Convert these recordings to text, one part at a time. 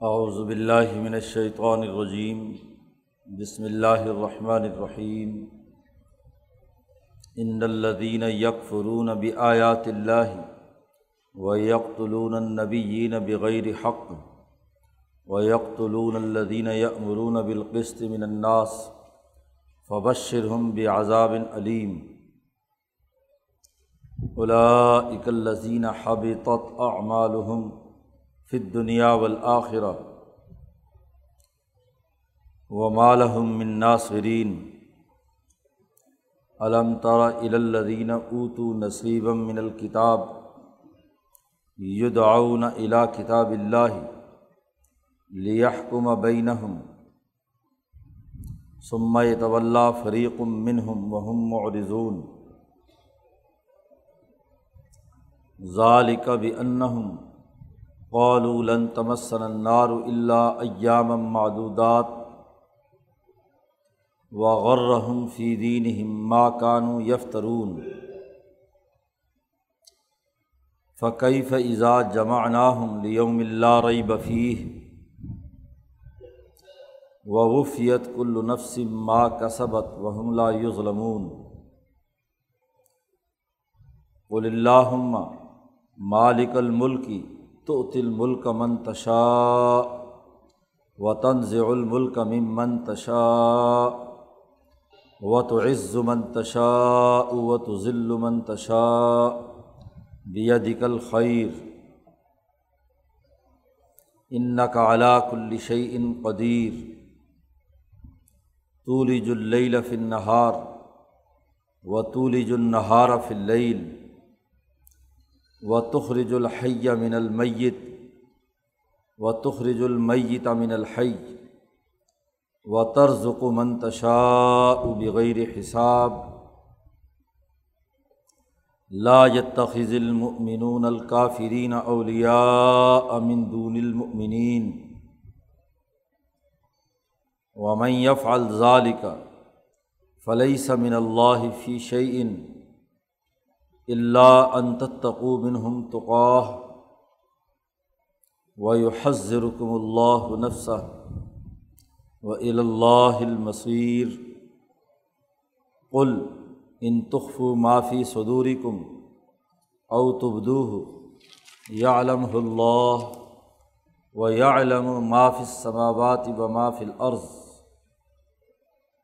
اعوذ باللہ من الشیطان الرجیم، بسم اللہ الرحمن الرحیم۔ ان الذین یکفرون بآیات اللہ ویقتلون النبیین بغیر حق ویقتلون الذین یأمرون بالقسط من الناس فبشرهم بعذاب علیم اولئک الذین حبطت اعمالهم فت دنیا والآخرہ و مالحم من ناصرین علم تر الدین اوتو نصیبم من الکتاب یدعون الا کتاب اللہ لیحکم بینہم ثم طول فریق منہم وهم معرضون ذالک بانہم قالوا لن تمسن النار الا ایام معدودات وغرهم في دينهم ما كانوا يفترون. فكيف اذا جمعناهم ليوم لا ريب فيه؟ ووفيت كل نفس ما كسبت وهم لا يظلمون. قل اللهم مالك الملك تو تل ملک منتشا و تنز الملک ممنتشا و تو عز منتشا و تو ذل منتشا بیدک الخیر ان کا علاق الشعین قدیر طولج اللیل فی النہار و طولج النہار فی اللیل و تخرج الحی من المیت و تخرج المیت من الحی و طرز کو منتشا بغیر حساب. لا يتخذ المؤمنون الكافرين اولياء من دون المؤمنين. ومن يفعل ذلك فليس من الله في شيء. اللہ انتقو منہم تقاہ و حضرکم اللہ نفسہ و الا المصیر قل ان تخف معافی صدوری کم او تبدو یعلم اللہ و یعلم معافی السماوات و معافی الارض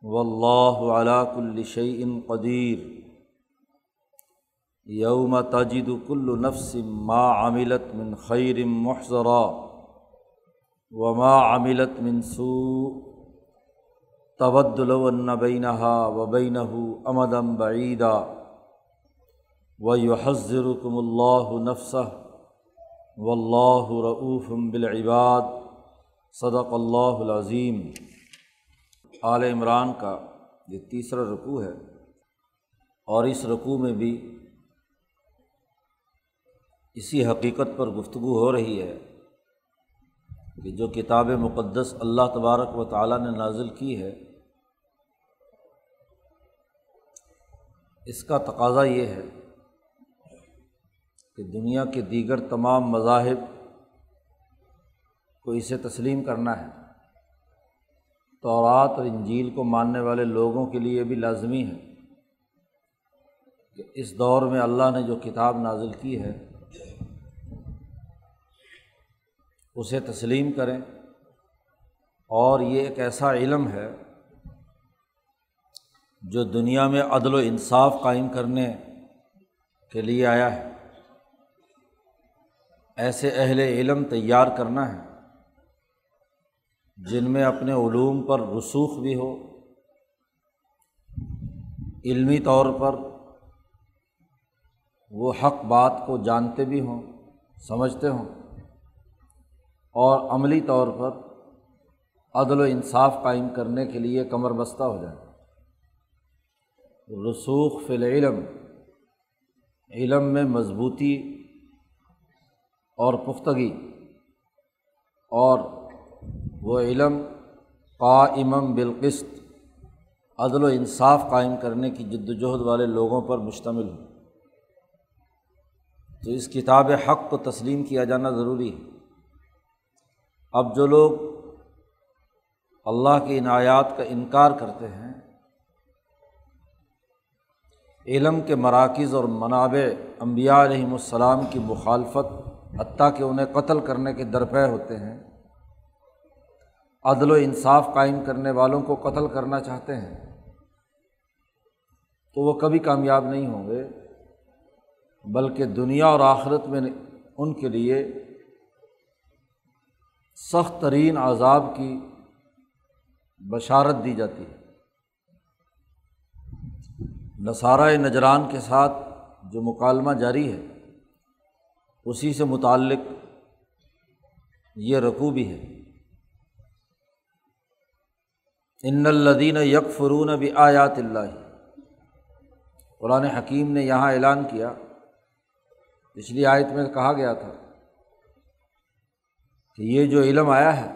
و اللہ علاق الشعین قدیر یوم تجد کل نفس ما عملت من خیر محضرا و عملت من سوء تبد لون بینہا و بینہ امدم بعیدا و یحذرکم اللہ نفسہ و اللہ رعوف بالعباد صدق اللہ العظیم عال عمران کا یہ تیسرا رقوع ہے اور اس رقوع میں بھی اسی حقیقت پر گفتگو ہو رہی ہے کہ جو کتاب مقدس اللہ تبارک و تعالیٰ نے نازل کی ہے، اس کا تقاضا یہ ہے کہ دنیا کے دیگر تمام مذاہب کو اسے تسلیم کرنا ہے۔ تورات اور انجیل کو ماننے والے لوگوں کے لیے بھی لازمی ہے کہ اس دور میں اللہ نے جو کتاب نازل کی ہے اسے تسلیم کریں۔ اور یہ ایک ایسا علم ہے جو دنیا میں عدل و انصاف قائم کرنے کے لیے آیا ہے۔ ایسے اہل علم تیار کرنا ہے جن میں اپنے علوم پر رسوخ بھی ہو۔ علمی طور پر وہ حق بات کو جانتے بھی ہوں، سمجھتے ہوں۔ اور عملی طور پر عدل و انصاف قائم کرنے کے لیے کمر بستہ ہو جائے رسوخ فی العلم، علم میں مضبوطی اور پختگی، اور وہ علم قائمم بالقسط، عدل و انصاف قائم کرنے کی جد وجہد والے لوگوں پر مشتمل ہو۔ تو اس کتاب حق کو تسلیم کیا جانا ضروری ہے۔ اب جو لوگ اللہ کی عنایات کا انکار کرتے ہیں، علم کے مراکز اور منابع امبیا علیہم السلام کی مخالفت، حتیٰ کہ انہیں قتل کرنے کے درپے ہوتے ہیں، عدل و انصاف قائم کرنے والوں کو قتل کرنا چاہتے ہیں، تو وہ کبھی کامیاب نہیں ہوں گے، بلکہ دنیا اور آخرت میں ان کے لیے سخت ترین عذاب کی بشارت دی جاتی ہے۔ نصارۂ نجران کے ساتھ جو مکالمہ جاری ہے، اسی سے متعلق یہ رقو بھی ہے۔ ان الدین یک فرون بھی آیات اللہ۔ قرآن حکیم نے یہاں اعلان کیا، پچھلی آیت میں کہا گیا تھا کہ یہ جو علم آیا ہے،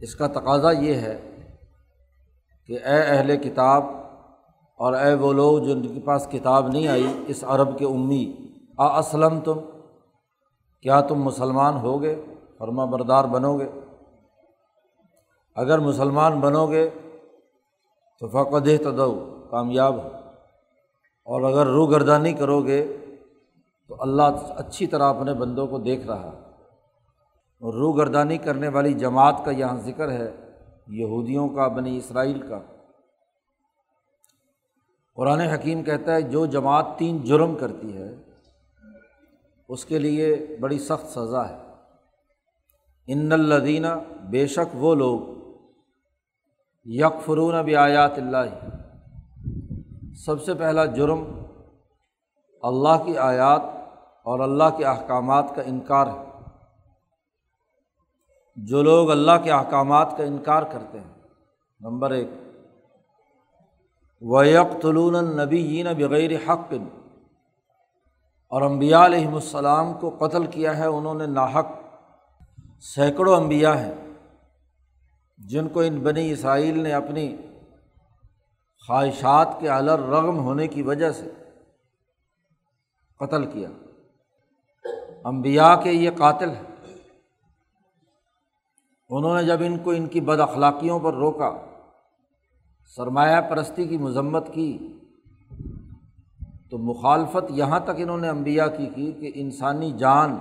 اس کا تقاضا یہ ہے کہ اے اہل کتاب اور اے وہ لوگ جن کے پاس کتاب نہیں آئی، اس عرب کے امی، آ اسلم تم کیا تم مسلمان ہو گے فرما بردار بنو گے۔ اگر مسلمان بنو گے تو فقد تدو کامیاب ہو۔ اور اگر روح گردانی کرو گے تو اللہ اچھی طرح اپنے بندوں کو دیکھ رہا اور گردانی کرنے والی جماعت کا یہاں ذکر ہے، یہودیوں کا، بنی اسرائیل کا۔ قرآن حکیم کہتا ہے، جو جماعت تین جرم کرتی ہے، اس کے لیے بڑی سخت سزا ہے۔ ان الدینہ بے شک وہ لوگ یک فرون اب آیات اللہ۔ سب سے پہلا جرم اللہ کی آیات اور اللہ کے احکامات کا انکار ہے۔ جو لوگ اللہ کے احکامات کا انکار کرتے ہیں۔ نمبر ایک ویکتلون النبی بغیر حق۔ اور امبیا علیہم السلام کو قتل کیا ہے، انہوں نے ناحق سینکڑوں امبیا ہیں، جن کو ان بنی اسرائیل نے اپنی خواہشات کے الر رغم ہونے کی وجہ سے قتل کیا۔ امبیا کے یہ قاتل ہیں۔ انہوں نے جب ان کو ان کی بد اخلاقیوں پر روکا، سرمایہ پرستی کی مذمت کی، تو مخالفت یہاں تک انہوں نے امبیا کی کی کہ انسانی جان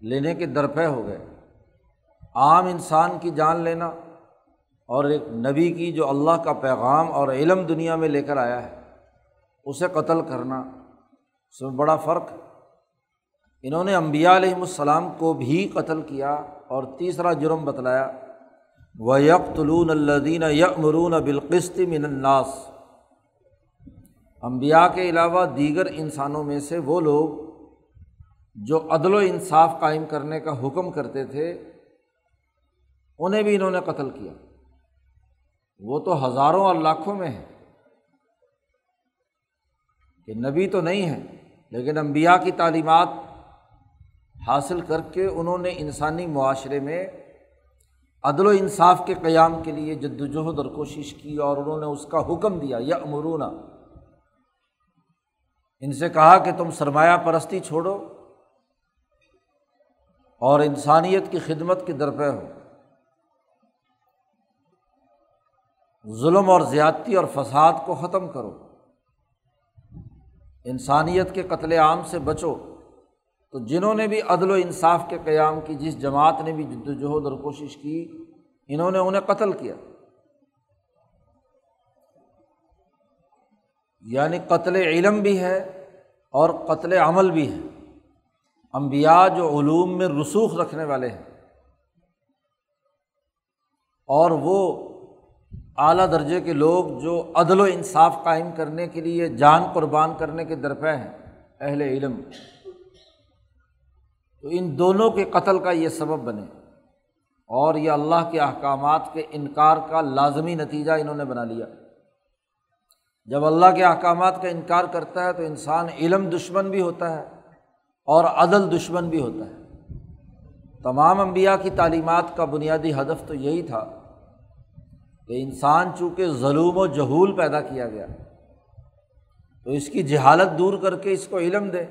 لینے کے درپے ہو گئے۔ عام انسان کی جان لینا اور ایک نبی کی جو اللہ کا پیغام اور علم دنیا میں لے کر آیا ہے، اسے قتل کرنا، اس میں بڑا فرق ہے۔ انہوں نے امبیا علیہم السلام کو بھی قتل کیا اور تیسرا جرم بتلایا و یکلون الدین یکمرون بالقست من الناس۔ امبیا کے علاوہ دیگر انسانوں میں سے وہ لوگ جو عدل و انصاف قائم کرنے کا حکم کرتے تھے، انہیں بھی انہوں نے قتل کیا۔ وہ تو ہزاروں اور لاکھوں میں ہے کہ نبی تو نہیں ہے لیکن امبیا کی تعلیمات حاصل کر کے انہوں نے انسانی معاشرے میں عدل و انصاف کے قیام کے لیے جد وجہد اور کوشش کی اور انہوں نے اس کا حکم دیا یا امرونہ ان سے کہا کہ تم سرمایہ پرستی چھوڑو اور انسانیت کی خدمت کے درپے ہو۔ ظلم اور زیادتی اور فساد کو ختم کرو۔ انسانیت کے قتل عام سے بچو۔ تو جنہوں نے بھی عدل و انصاف کے قیام کی، جس جماعت نے بھی جد وجہد اور کوشش کی، انہوں نے انہیں قتل کیا۔ یعنی قتل علم بھی ہے اور قتل عمل بھی ہے۔ امبیا جو علوم میں رسوخ رکھنے والے ہیں۔ اور وہ اعلیٰ درجے کے لوگ جو عدل و انصاف قائم کرنے کے لیے جان قربان کرنے کے درپے ہیں، اہل علم۔ تو ان دونوں کے قتل کا یہ سبب بنے اور یہ اللہ کے احکامات کے انکار کا لازمی نتیجہ انہوں نے بنا لیا۔ جب اللہ کے احکامات کا انکار کرتا ہے تو انسان علم دشمن بھی ہوتا ہے اور عدل دشمن بھی ہوتا ہے۔ تمام انبیاء کی تعلیمات کا بنیادی ہدف تو یہی تھا کہ انسان چونکہ ظلم و جہول پیدا کیا گیا تو اس کی جہالت دور کر کے اس کو علم دے۔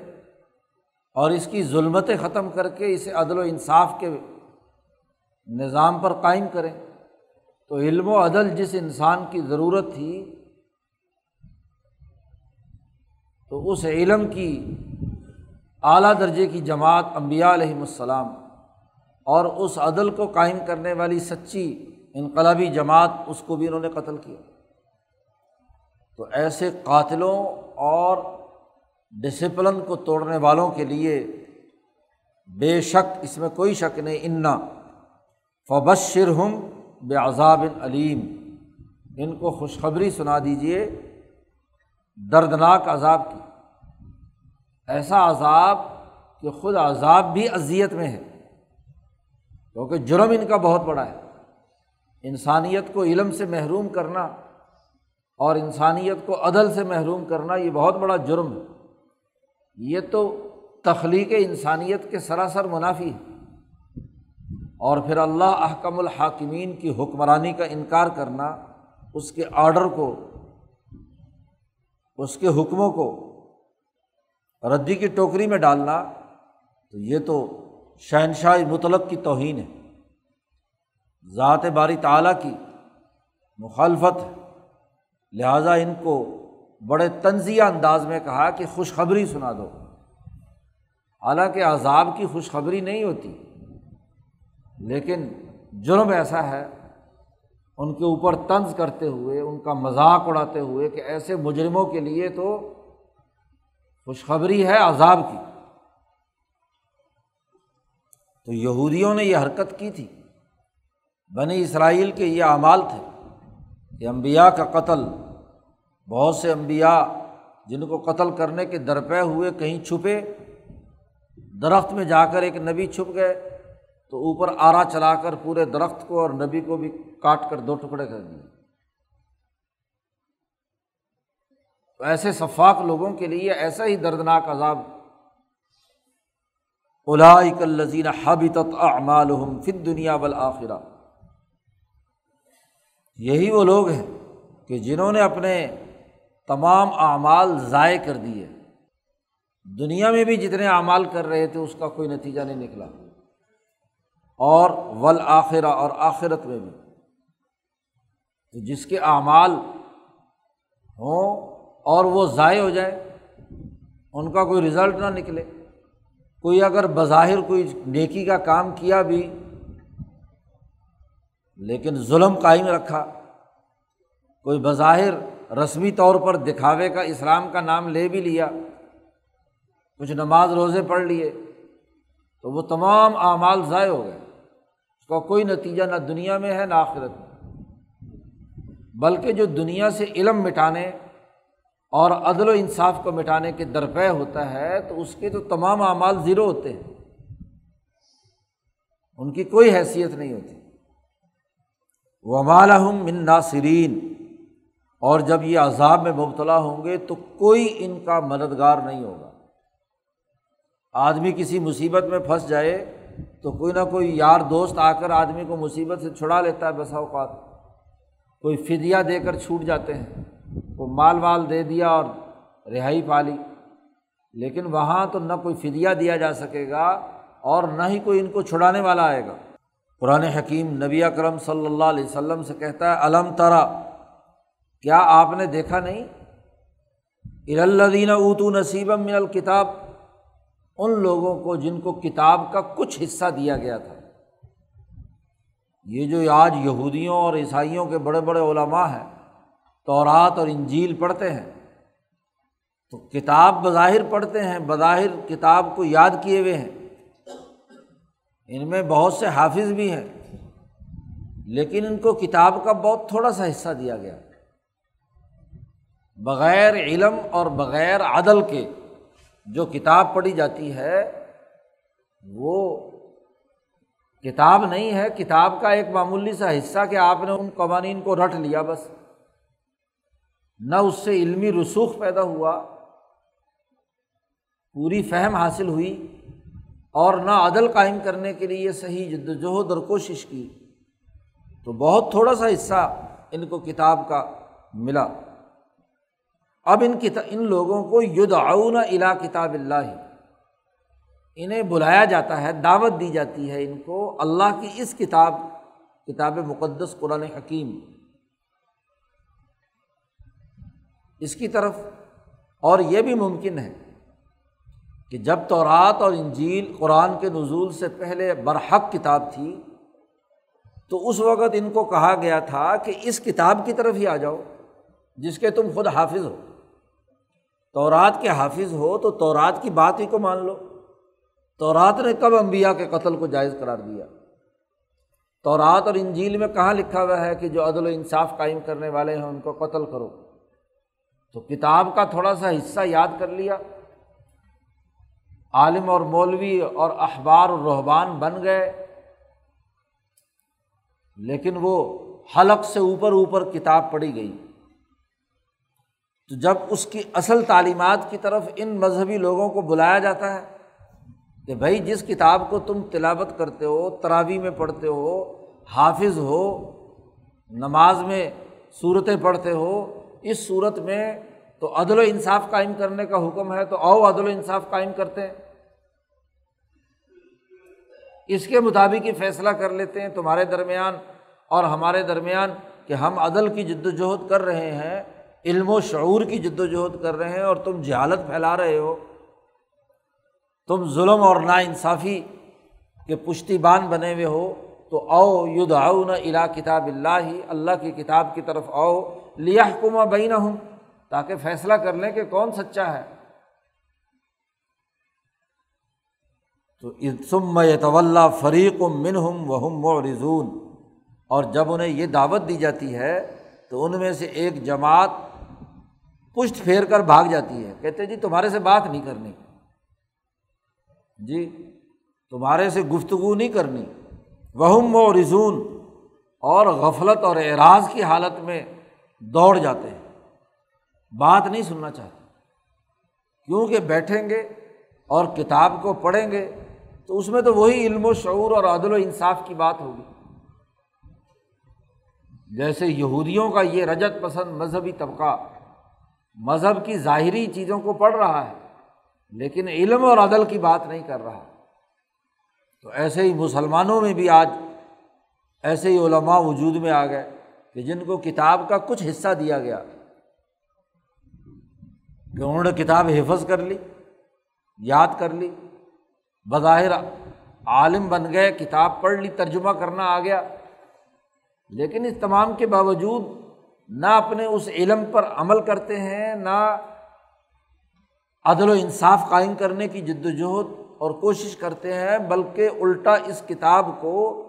اور اس کی ظلمتیں ختم کر کے اسے عدل و انصاف کے نظام پر قائم کریں۔ تو علم و عدل جس انسان کی ضرورت تھی، تو اس علم کی اعلیٰ درجے کی جماعت امبیا علیہم السلام اور اس عدل کو قائم کرنے والی سچی انقلابی جماعت، اس کو بھی انہوں نے قتل کیا۔ تو ایسے قاتلوں اور ڈسپلن کو توڑنے والوں کے لیے بے شک اس میں کوئی شک نہیں، انا فبشر ہم بے عذاب علیم ان کو خوشخبری سنا دیجیے دردناک عذاب کی۔ ایسا عذاب کہ خود عذاب بھی اذیت میں ہے، کیونکہ جرم ان کا بہت بڑا ہے۔ انسانیت کو علم سے محروم کرنا اور انسانیت کو عدل سے محروم کرنا، یہ بہت بڑا جرم ہے۔ یہ تو تخلیق انسانیت کے سراسر منافی ہے اور پھر اللہ احکم الحاکمین کی حکمرانی کا انکار کرنا، اس کے آڈر کو، اس کے حکموں کو ردی کی ٹوکری میں ڈالنا، تو یہ تو شہنشاہ مطلق کی توہین ہے۔ ذات باری تعلیٰ کی مخالفت لہٰذا ان کو بڑے تنزیہ انداز میں کہا کہ خوشخبری سنا دو۔ حالانکہ عذاب کی خوشخبری نہیں ہوتی، لیکن جرم ایسا ہے، ان کے اوپر طنز کرتے ہوئے، ان کا مذاق اڑاتے ہوئے کہ ایسے مجرموں کے لیے تو خوشخبری ہے عذاب کی۔ تو یہودیوں نے یہ حرکت کی تھی۔ بنی اسرائیل کے یہ اعمال تھے کہ امبیا کا قتل بہت سے امبیا جن کو قتل کرنے کے درپے ہوئے کہیں چھپے، درخت میں جا کر ایک نبی چھپ گئے تو اوپر آرا چلا کر پورے درخت کو اور نبی کو بھی کاٹ کر دو ٹکڑے کر دیے۔ تو ایسے شفاق لوگوں کے لیے ایسا ہی دردناک عذاب۔ الاک الزین حابط اعمال فت دنیا بالآخرہ یہی وہ لوگ ہیں کہ جنہوں نے اپنے تمام اعمال ضائع کر دیے۔ دنیا میں بھی جتنے اعمال کر رہے تھے، اس کا کوئی نتیجہ نہیں نکلا۔ اور ولآخرہ اور آخرت میں بھی۔ تو جس کے اعمال ہوں اور وہ ضائع ہو جائے، ان کا کوئی رزلٹ نہ نکلے۔ کوئی اگر بظاہر کوئی نیکی کا کام کیا بھی، لیکن ظلم قائم رکھا۔ کوئی بظاہر رسمی طور پر دکھاوے کا اسلام کا نام لے بھی لیا، کچھ نماز روزے پڑھ لیے، تو وہ تمام اعمال ضائع ہو گئے۔ اس کا کوئی نتیجہ نہ دنیا میں ہے نہ آخرت میں۔ بلکہ جو دنیا سے علم مٹانے اور عدل و انصاف کو مٹانے کے درپے ہوتا ہے، تو اس کے تو تمام اعمال زیرو ہوتے ہیں۔ ان کی کوئی حیثیت نہیں ہوتی۔ وہ مالحم من ناصرین اور جب یہ عذاب میں مبتلا ہوں گے تو کوئی ان کا مددگار نہیں ہوگا۔ آدمی کسی مصیبت میں پھنس جائے تو کوئی نہ کوئی یار دوست آ کر آدمی کو مصیبت سے چھڑا لیتا ہے بسا اوقات۔ کوئی فدیہ دے کر چھوٹ جاتے ہیں کو مال وال دے دیا اور رہائی پالی لیکن وہاں تو نہ کوئی فدیہ دیا جا سکے گا اور نہ ہی کوئی ان کو چھڑانے والا آئے گا۔ قرآن حکیم نبی اکرم صلی اللہ علیہ وسلم سے کہتا ہے علم ترا کیا آپ نے دیکھا نہیں؟ ارلدین اوتو نصیب من الکتاب، ان لوگوں کو جن کو کتاب کا کچھ حصہ دیا گیا تھا۔ یہ جو آج یہودیوں اور عیسائیوں کے بڑے بڑے علماء ہیں، تورات اور انجیل پڑھتے ہیں، تو کتاب بظاہر پڑھتے ہیں، بظاہر کتاب کو یاد کیے ہوئے ہیں۔ ان میں بہت سے حافظ بھی ہیں، لیکن ان کو کتاب کا بہت تھوڑا سا حصہ دیا گیا۔ بغیر علم اور بغیر عدل کے جو کتاب پڑھی جاتی ہے، وہ کتاب نہیں ہے، کتاب کا ایک معمولی سا حصہ کہ آپ نے ان قوانین کو رٹ لیا بس۔ نہ اس سے علمی رسوخ پیدا ہوا، پوری فہم حاصل ہوئی اور نہ عدل قائم کرنے کے لیے صحیح جد وجہد اور کوشش کی۔ تو بہت تھوڑا سا حصہ ان کو کتاب کا ملا۔ اب ان ان لوگوں کو ید الا کتاب اللہ. انہیں بلایا جاتا ہے، دعوت دی جاتی ہے ان کو اللہ کی اس کتاب کتاب مقدس قرآن حکیم. اس کی طرف اور یہ بھی ممکن ہے کہ جب تورات اور انجیل قرآن کے نزول سے پہلے برحق کتاب تھی، تو اس وقت ان کو کہا گیا تھا کہ اس کتاب کی طرف ہی آ جاؤ، جس کے تم خود حافظ ہو۔ تورات کے حافظ ہو تو تورات کی بات ہی کو مان لو۔ تورات نے کب امبیا کے قتل کو جائز قرار دیا؟ تورات اور انجیل میں کہاں لکھا ہوا ہے کہ جو عدل و انصاف قائم کرنے والے ہیں ان کو قتل کرو؟ تو کتاب کا تھوڑا سا حصہ یاد کر لیا۔ عالم اور مولوی اور اخبار اور رحبان بن گئے۔ لیکن وہ حلق سے اوپر اوپر کتاب پڑھی گئی۔ تو جب اس کی اصل تعلیمات کی طرف ان مذہبی لوگوں کو بلایا جاتا ہے کہ بھائی جس کتاب کو تم تلاوت کرتے ہو تراوی میں پڑھتے ہو، حافظ ہو، نماز میں صورتیں پڑھتے ہو، اس صورت میں تو عدل و انصاف قائم کرنے کا حکم ہے تو او عدل و انصاف قائم کرتے ہیں۔ اس کے مطابق ہی فیصلہ کر لیتے ہیں تمہارے درمیان اور ہمارے درمیان کہ ہم عدل کی جد وجہد کر رہے ہیں۔ علم و شعور کی جد وجہد کر رہے ہیں اور تم جہالت پھیلا رہے ہو۔ تم ظلم اور نا انصافی کے پشتی بان بنے ہوئے ہو۔ تو او ید آؤ نہ الا کتاب اللہ ہی اللہ کی کتاب کی طرف آؤ۔ لیا حکمہ بئی نہ ہوں تاکہ فیصلہ کر لیں کہ کون سچا ہے۔ تو سم طول فریق و من ہم ہم و رضون اور جب انہیں یہ دعوت دی جاتی ہے، تو ان میں سے ایک جماعت پشت پھیر کر بھاگ جاتی ہے۔ کہتے جی تمہارے سے بات نہیں کرنی۔ جی تمہارے سے گفتگو نہیں کرنی۔ وہم و رضون اور غفلت اور اعراض کی حالت میں دوڑ جاتے ہیں۔ بات نہیں سننا چاہتے۔ کیونکہ بیٹھیں گے اور کتاب کو پڑھیں گے، تو اس میں تو وہی علم و شعور اور عدل و انصاف کی بات ہوگی۔ جیسے یہودیوں کا یہ رجت پسند مذہبی طبقہ مذہب کی ظاہری چیزوں کو پڑھ رہا ہے، لیکن علم اور عدل کی بات نہیں کر رہا۔ تو ایسے ہی مسلمانوں میں بھی آج ایسے ہی علماء وجود میں آ گئے کہ جن کو کتاب کا کچھ حصہ دیا گیا۔ کہ انہوں نے کتاب حفظ کر لی، یاد کر لی، بظاہر عالم بن گئے، کتاب پڑھ لی، ترجمہ کرنا آ گیا۔ لیکن اس تمام کے باوجود نہ اپنے اس علم پر عمل کرتے ہیں، نہ عدل و انصاف قائم کرنے کی جد وجہد اور کوشش کرتے ہیں، بلکہ الٹا اس کتاب کو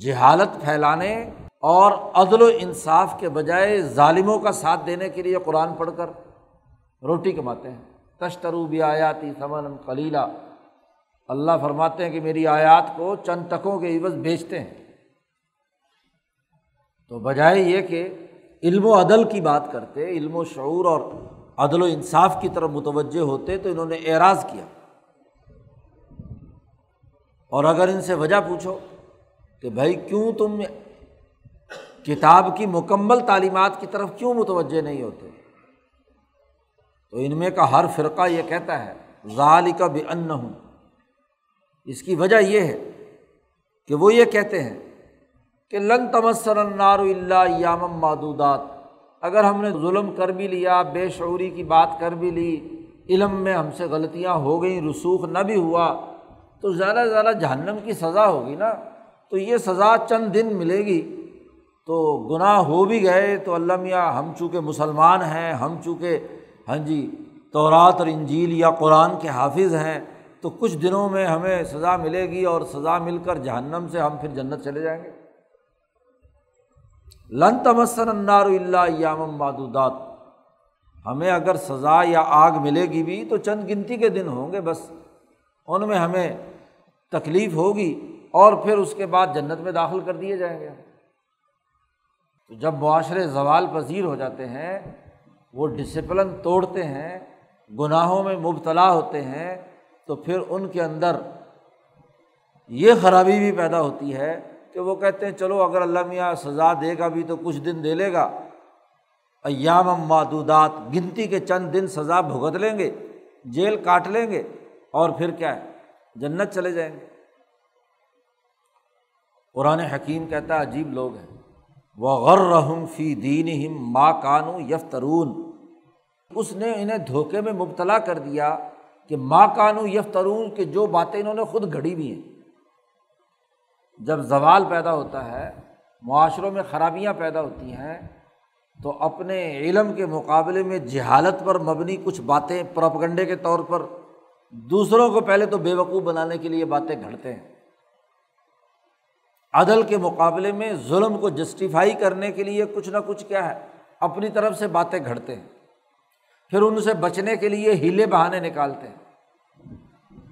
جہالت پھیلانے اور عدل و انصاف کے بجائے ظالموں کا ساتھ دینے کے لیے قرآن پڑھ کر روٹی کماتے ہیں۔ تشترو بھی آیاتی سمن کلیلہ اللہ فرماتے ہیں کہ میری آیات کو چند تکوں کے عوض بیچتے ہیں۔ تو بجائے یہ کہ علم و عدل کی بات کرتے، علم و شعور اور عدل و انصاف کی طرف متوجہ ہوتے تو انہوں نے اعراض کیا۔ اور اگر ان سے وجہ پوچھو کہ بھائی کیوں تم کتاب کی مکمل تعلیمات کی طرف کیوں متوجہ نہیں ہوتے؟ تو ان میں کا ہر فرقہ یہ کہتا ہے ظال کا بے ان ہوں اس کی وجہ یہ ہے کہ وہ یہ کہتے ہیں کہ لن تمسر النار اللہ یام مادودات اگر ہم نے ظلم کر بھی لیا، بے شعوری کی بات کر بھی لی، علم میں ہم سے غلطیاں ہو گئیں، رسوخ نہ بھی ہوا، تو زیادہ سے زیادہ جہنم کی سزا ہوگی نا۔ تو یہ سزا چند دن ملے گی۔ تو گناہ ہو بھی گئے، تو اللہ میاں، ہم چونکہ مسلمان ہیں، ہم چونکہ ہاں جی تورات اور انجیل یا قرآن کے حافظ ہیں، تو کچھ دنوں میں ہمیں سزا ملے گی اور سزا مل کر جہنم سے ہم پھر جنت چلے جائیں گے۔ لن تمسن انار اللہ یام مادودات ہمیں اگر سزا یا آگ ملے گی بھی تو چند گنتی کے دن ہوں گے بس۔ ان میں ہمیں تکلیف ہوگی اور پھر اس کے بعد جنت میں داخل کر دیے جائیں گے۔ تو جب معاشرے زوال پذیر ہو جاتے ہیں، وہ ڈسپلن توڑتے ہیں، گناہوں میں مبتلا ہوتے ہیں، تو پھر ان کے اندر یہ خرابی بھی پیدا ہوتی ہے کہ وہ کہتے ہیں، چلو اگر اللہ میاں سزا دے گا بھی تو کچھ دن دے لے گا۔ ایام مادودات گنتی کے چند دن سزا بھگت لیں گے، جیل کاٹ لیں گے اور پھر کیا ہے؟ جنت چلے جائیں گے۔ قرآن حکیم کہتا ہے، عجیب لوگ ہیں۔ وہ غر رحم فی دین ہم ماں کانو یفترون اس نے انہیں دھوکے میں مبتلا کر دیا کہ ماں کانو یفترون کہ جو باتیں انہوں نے خود گھڑی ہوئی ہیں۔ جب زوال پیدا ہوتا ہے، معاشروں میں خرابیاں پیدا ہوتی ہیں، تو اپنے علم کے مقابلے میں جہالت پر مبنی کچھ باتیں پروپگنڈے کے طور پر دوسروں کو پہلے تو بے وقوع بنانے کے لیے باتیں گھڑتے ہیں۔ عدل کے مقابلے میں ظلم کو جسٹیفائی کرنے کے لیے کچھ نہ کچھ کیا ہے، اپنی طرف سے باتیں گھڑتے ہیں۔ پھر ان سے بچنے کے لیے ہیلے بہانے نکالتے ہیں۔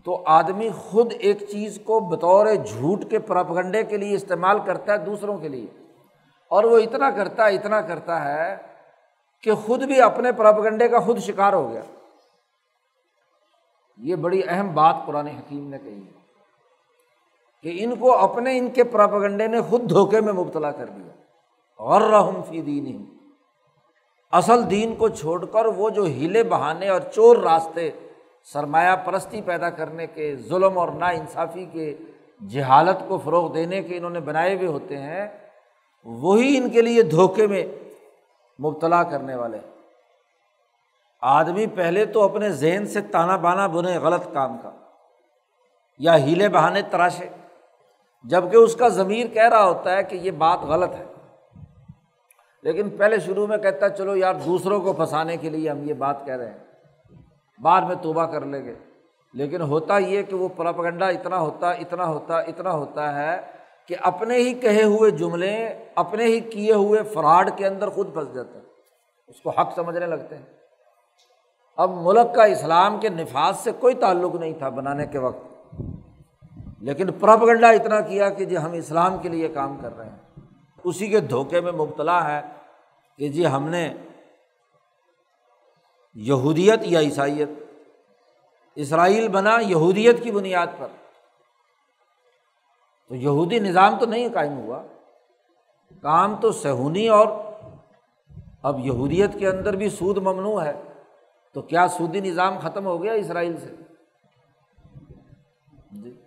تو آدمی خود ایک چیز کو بطور جھوٹ کے پراپگنڈے کے لیے استعمال کرتا ہے دوسروں کے لیے۔ اور وہ اتنا کرتا ہے اتنا کرتا ہے کہ خود بھی اپنے پراپگنڈے کا خود شکار ہو گیا۔ یہ بڑی اہم بات قرآن حکیم نے کہی ہے کہ ان کو اپنے، ان کے پراپگنڈے نے خود دھوکے میں مبتلا کر دیا۔ اور رحم فی دین اصل دین کو چھوڑ کر وہ جو ہیلے بہانے اور چور راستے سرمایہ پرستی پیدا کرنے کے، ظلم اور نا انصافی کے، جہالت کو فروغ دینے کے انہوں نے بنائے ہوئے ہوتے ہیں، وہی ان کے لیے دھوکے میں مبتلا کرنے والے۔ آدمی پہلے تو اپنے ذہن سے تانا بانا بنے غلط کام کا، یا ہیلے بہانے تراشے جبکہ اس کا ضمیر کہہ رہا ہوتا ہے کہ یہ بات غلط ہے۔ لیکن پہلے شروع میں کہتا ہے، چلو یار دوسروں کو پھنسانے کے لیے ہم یہ بات کہہ رہے ہیں۔ بعد میں توبہ کر لیں گے۔ لیکن ہوتا یہ کہ وہ پراپگنڈا اتنا ہوتا اتنا ہوتا اتنا ہوتا ہے کہ اپنے ہی کہے ہوئے جملے، اپنے ہی کیے ہوئے فراڈ کے اندر خود پھنس جاتا ہے اس کو حق سمجھنے لگتے ہیں۔ اب ملک کا اسلام کے نفاذ سے کوئی تعلق نہیں تھا بنانے کے وقت۔ لیکن پراپگنڈا اتنا کیا کہ جی ہم اسلام کے لیے کام کر رہے ہیں۔ اسی کے دھوکے میں مبتلا ہے کہ جی ہم نے یہودیت یا عیسائیت؟ اسرائیل بنا یہودیت کی بنیاد پر۔ تو یہودی نظام تو نہیں قائم ہوا۔ کام تو سہونی اور اب یہودیت کے اندر بھی سود ممنوع ہے۔ تو کیا سودی نظام ختم ہو گیا اسرائیل سے؟ جی۔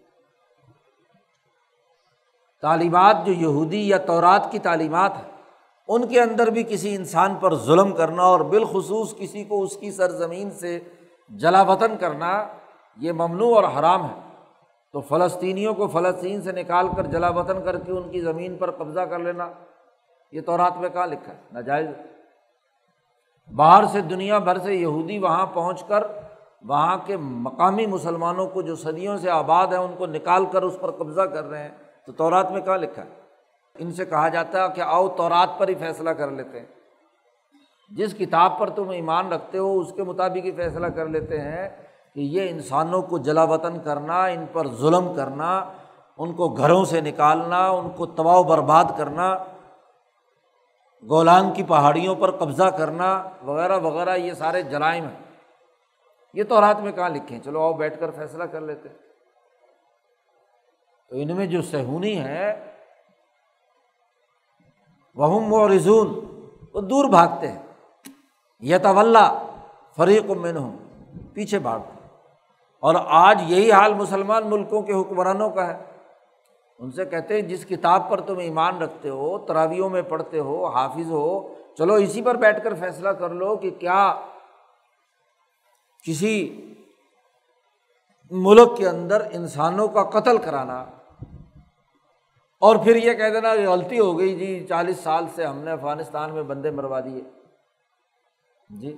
تعلیمات جو یہودی یا تورات کی تعلیمات ہیں ان کے اندر بھی کسی انسان پر ظلم کرنا اور بالخصوص کسی کو اس کی سرزمین سے جلا وطن کرنا، یہ ممنوع اور حرام ہے۔ تو فلسطینیوں کو فلسطین سے نکال کر جلا وطن کر کے ان کی زمین پر قبضہ کر لینا، یہ تو رات میں کہاں لکھا ہے؟ ناجائز۔ باہر سے دنیا بھر سے یہودی وہاں پہنچ کر، وہاں کے مقامی مسلمانوں کو جو صدیوں سے آباد ہیں، ان کو نکال کر اس پر قبضہ کر رہے ہیں۔ تو تورات میں کہاں لکھا ہے؟ ان سے کہا جاتا ہے کہ آؤ تورات پر ہی فیصلہ کر لیتے ہیں۔ جس کتاب پر تم ایمان رکھتے ہو، اس کے مطابق ہی فیصلہ کر لیتے ہیں کہ یہ انسانوں کو جلا وطن کرنا، ان پر ظلم کرنا، ان کو گھروں سے نکالنا، ان کو تباہ و برباد کرنا، گولان کی پہاڑیوں پر قبضہ کرنا وغیرہ وغیرہ، یہ سارے جرائم ہیں۔ یہ تو رات میں کہاں لکھیں چلو آؤ بیٹھ کر فیصلہ کر لیتے تو ان میں جو سہونی ہے وہ رضون وہ دور بھاگتے ہیں۔ یہ فریق میں ہوں پیچھے بھاگتے اور آج یہی حال مسلمان ملکوں کے حکمرانوں کا ہے۔ ان سے کہتے ہیں، جس کتاب پر تم ایمان رکھتے ہو تراویوں میں پڑھتے ہو، حافظ ہو، چلو اسی پر بیٹھ کر فیصلہ کر لو کہ کیا کسی ملک کے اندر انسانوں کا قتل کرانا اور پھر یہ کہہ دینا کہ غلطی ہو گئی جی چالیس سال سے ہم نے افغانستان میں بندے مروا دیے۔ جی۔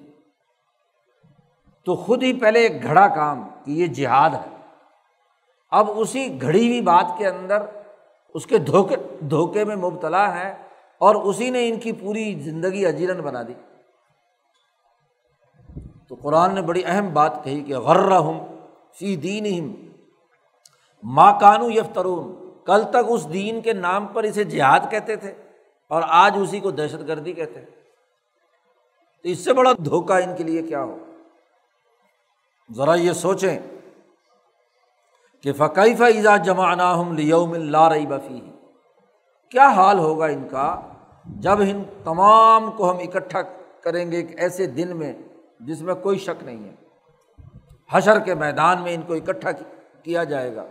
تو خود ہی پہلے ایک گھڑا کام کہ یہ جہاد ہے۔ اب اسی گھڑی ہوئی بات کے اندر اس کے دھوکے دھوکے میں مبتلا ہے اور اسی نے ان کی پوری زندگی اجیرن بنا دی۔ تو قرآن نے بڑی اہم بات کہی کہ غر ہوں سی دین ماں کانو یفترون۔ کل تک اس دین کے نام پر اسے جہاد کہتے تھے اور آج اسی کو دہشت گردی کہتے تو اس سے بڑا دھوکا ان کے لیے کیا ہو؟ ذرا یہ سوچیں کہ فقیفہ ایزا جمع ہم لیوم لا رئی بفی کیا حال ہوگا ان کا جب ان تمام کو ہم اکٹھا کریں گے ایک ایسے دن میں جس میں کوئی شک نہیں ہے؟ حشر کے میدان میں ان کو اکٹھا کیا جائے گا۔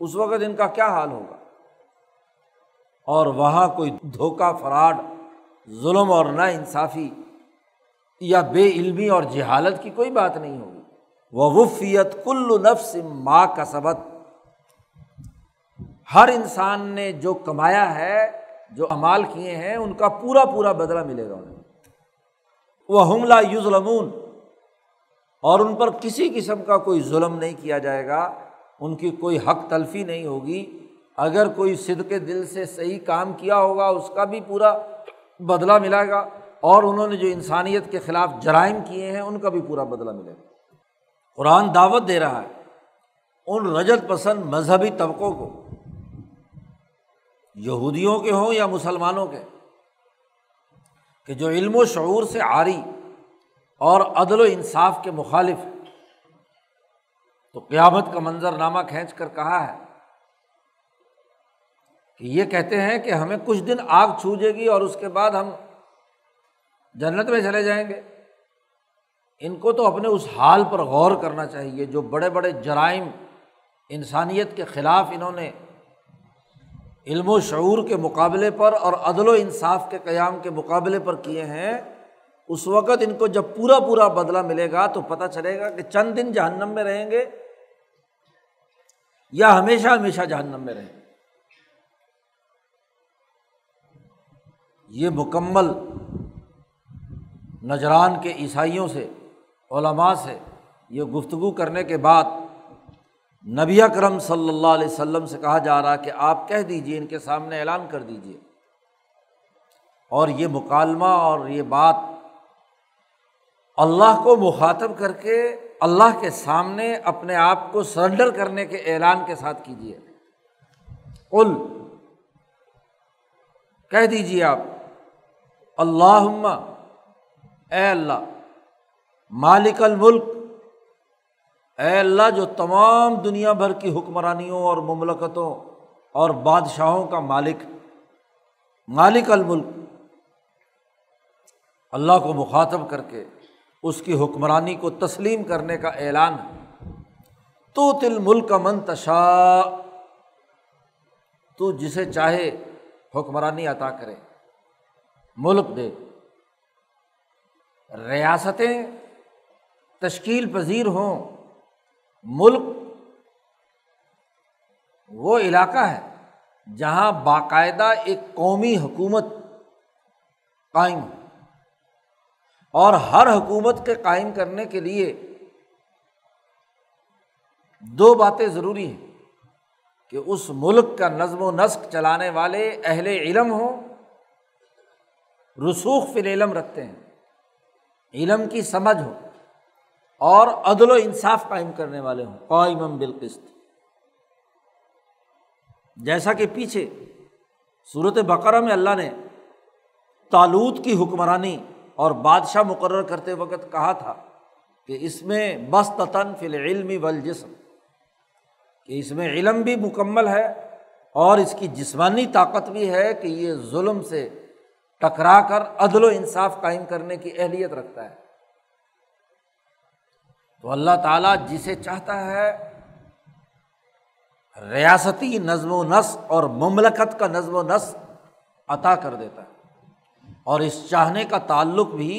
اس وقت ان کا کیا حال ہوگا؟ اور وہاں کوئی دھوکہ فراڈ، ظلم اور نا انصافی یا بے علمی اور جہالت کی کوئی بات نہیں ہوگی۔ وہ وفیت کل نفس ماں کا سبق ہر انسان نے جو کمایا ہے، جو امال کیے ہیں، ان کا پورا پورا بدلا ملے گا انہیں۔ وہ حملہ یوز اور ان پر کسی قسم کا کوئی ظلم نہیں کیا جائے گا۔ ان کی کوئی حق تلفی نہیں ہوگی۔ اگر کوئی صد کے دل سے صحیح کام کیا ہوگا، اس کا بھی پورا بدلا ملے گا۔ اور انہوں نے جو انسانیت کے خلاف جرائم کیے ہیں، ان کا بھی پورا بدلا ملے گا۔ قرآن دعوت دے رہا ہے۔ ان رجت پسند مذہبی طبقوں کو، یہودیوں کے ہوں یا مسلمانوں کے، کہ جو علم و شعور سے عاری اور عدل و انصاف کے مخالف تو قیامت کا منظر نامہ کھینچ کر کہا ہے کہ یہ کہتے ہیں کہ ہمیں کچھ دن آگ چھوجے گی اور اس کے بعد ہم جنت میں چلے جائیں گے۔ ان کو تو اپنے اس حال پر غور کرنا چاہیے جو بڑے بڑے جرائم انسانیت کے خلاف انہوں نے علم و شعور کے مقابلے پر اور عدل و انصاف کے قیام کے مقابلے پر کیے ہیں۔ اس وقت ان کو جب پورا پورا بدلا ملے گا تو پتہ چلے گا کہ چند دن جہنم میں رہیں گے یا ہمیشہ ہمیشہ جہنم میں رہیں گے۔ یہ مکمل نجران کے عیسائیوں سے، علماء سے یہ گفتگو کرنے کے بعد نبی اکرم صلی اللہ علیہ وسلم سے کہا جا رہا کہ آپ کہہ دیجیے ان کے سامنے اعلان کر دیجیے اور یہ مکالمہ اور یہ بات اللہ کو مخاطب کر کے اللہ کے سامنے اپنے آپ کو سرنڈر کرنے کے اعلان کے ساتھ کیجیے۔ کل کہہ دیجیے آپ اللہ اے اللہ، مالک الملک، اے اللہ جو تمام دنیا بھر کی حکمرانیوں اور مملکتوں اور بادشاہوں کا مالک مالک الملک، اللہ کو مخاطب کر کے اس کی حکمرانی کو تسلیم کرنے کا اعلان ہے تو تل ملک منتشا تو جسے چاہے حکمرانی عطا کرے، ملک دے۔ ریاستیں تشکیل پذیر ہوں، ملک وہ علاقہ ہے جہاں باقاعدہ ایک قومی حکومت قائم ہو۔ اور ہر حکومت کے قائم کرنے کے لیے دو باتیں ضروری ہیں کہ اس ملک کا نظم و نسق چلانے والے اہل علم ہوں، رسوخ فی علم رکھتے ہیں، علم کی سمجھ ہو، اور عدل و انصاف قائم کرنے والے ہوں قائم بالقست جیسا کہ پیچھے صورت بقرہ میں اللہ نے تالوت کی حکمرانی اور بادشاہ مقرر کرتے وقت کہا تھا کہ اس میں بس تن فل علمی ول جسم کہ اس میں علم بھی مکمل ہے اور اس کی جسمانی طاقت بھی ہے کہ یہ ظلم سے ٹکرا کر عدل و انصاف قائم کرنے کی اہلیت رکھتا ہے۔ تو اللہ تعالیٰ جسے چاہتا ہے، ریاستی نظم و نسق اور مملکت کا نظم و نسق عطا کر دیتا ہے۔ اور اس چاہنے کا تعلق بھی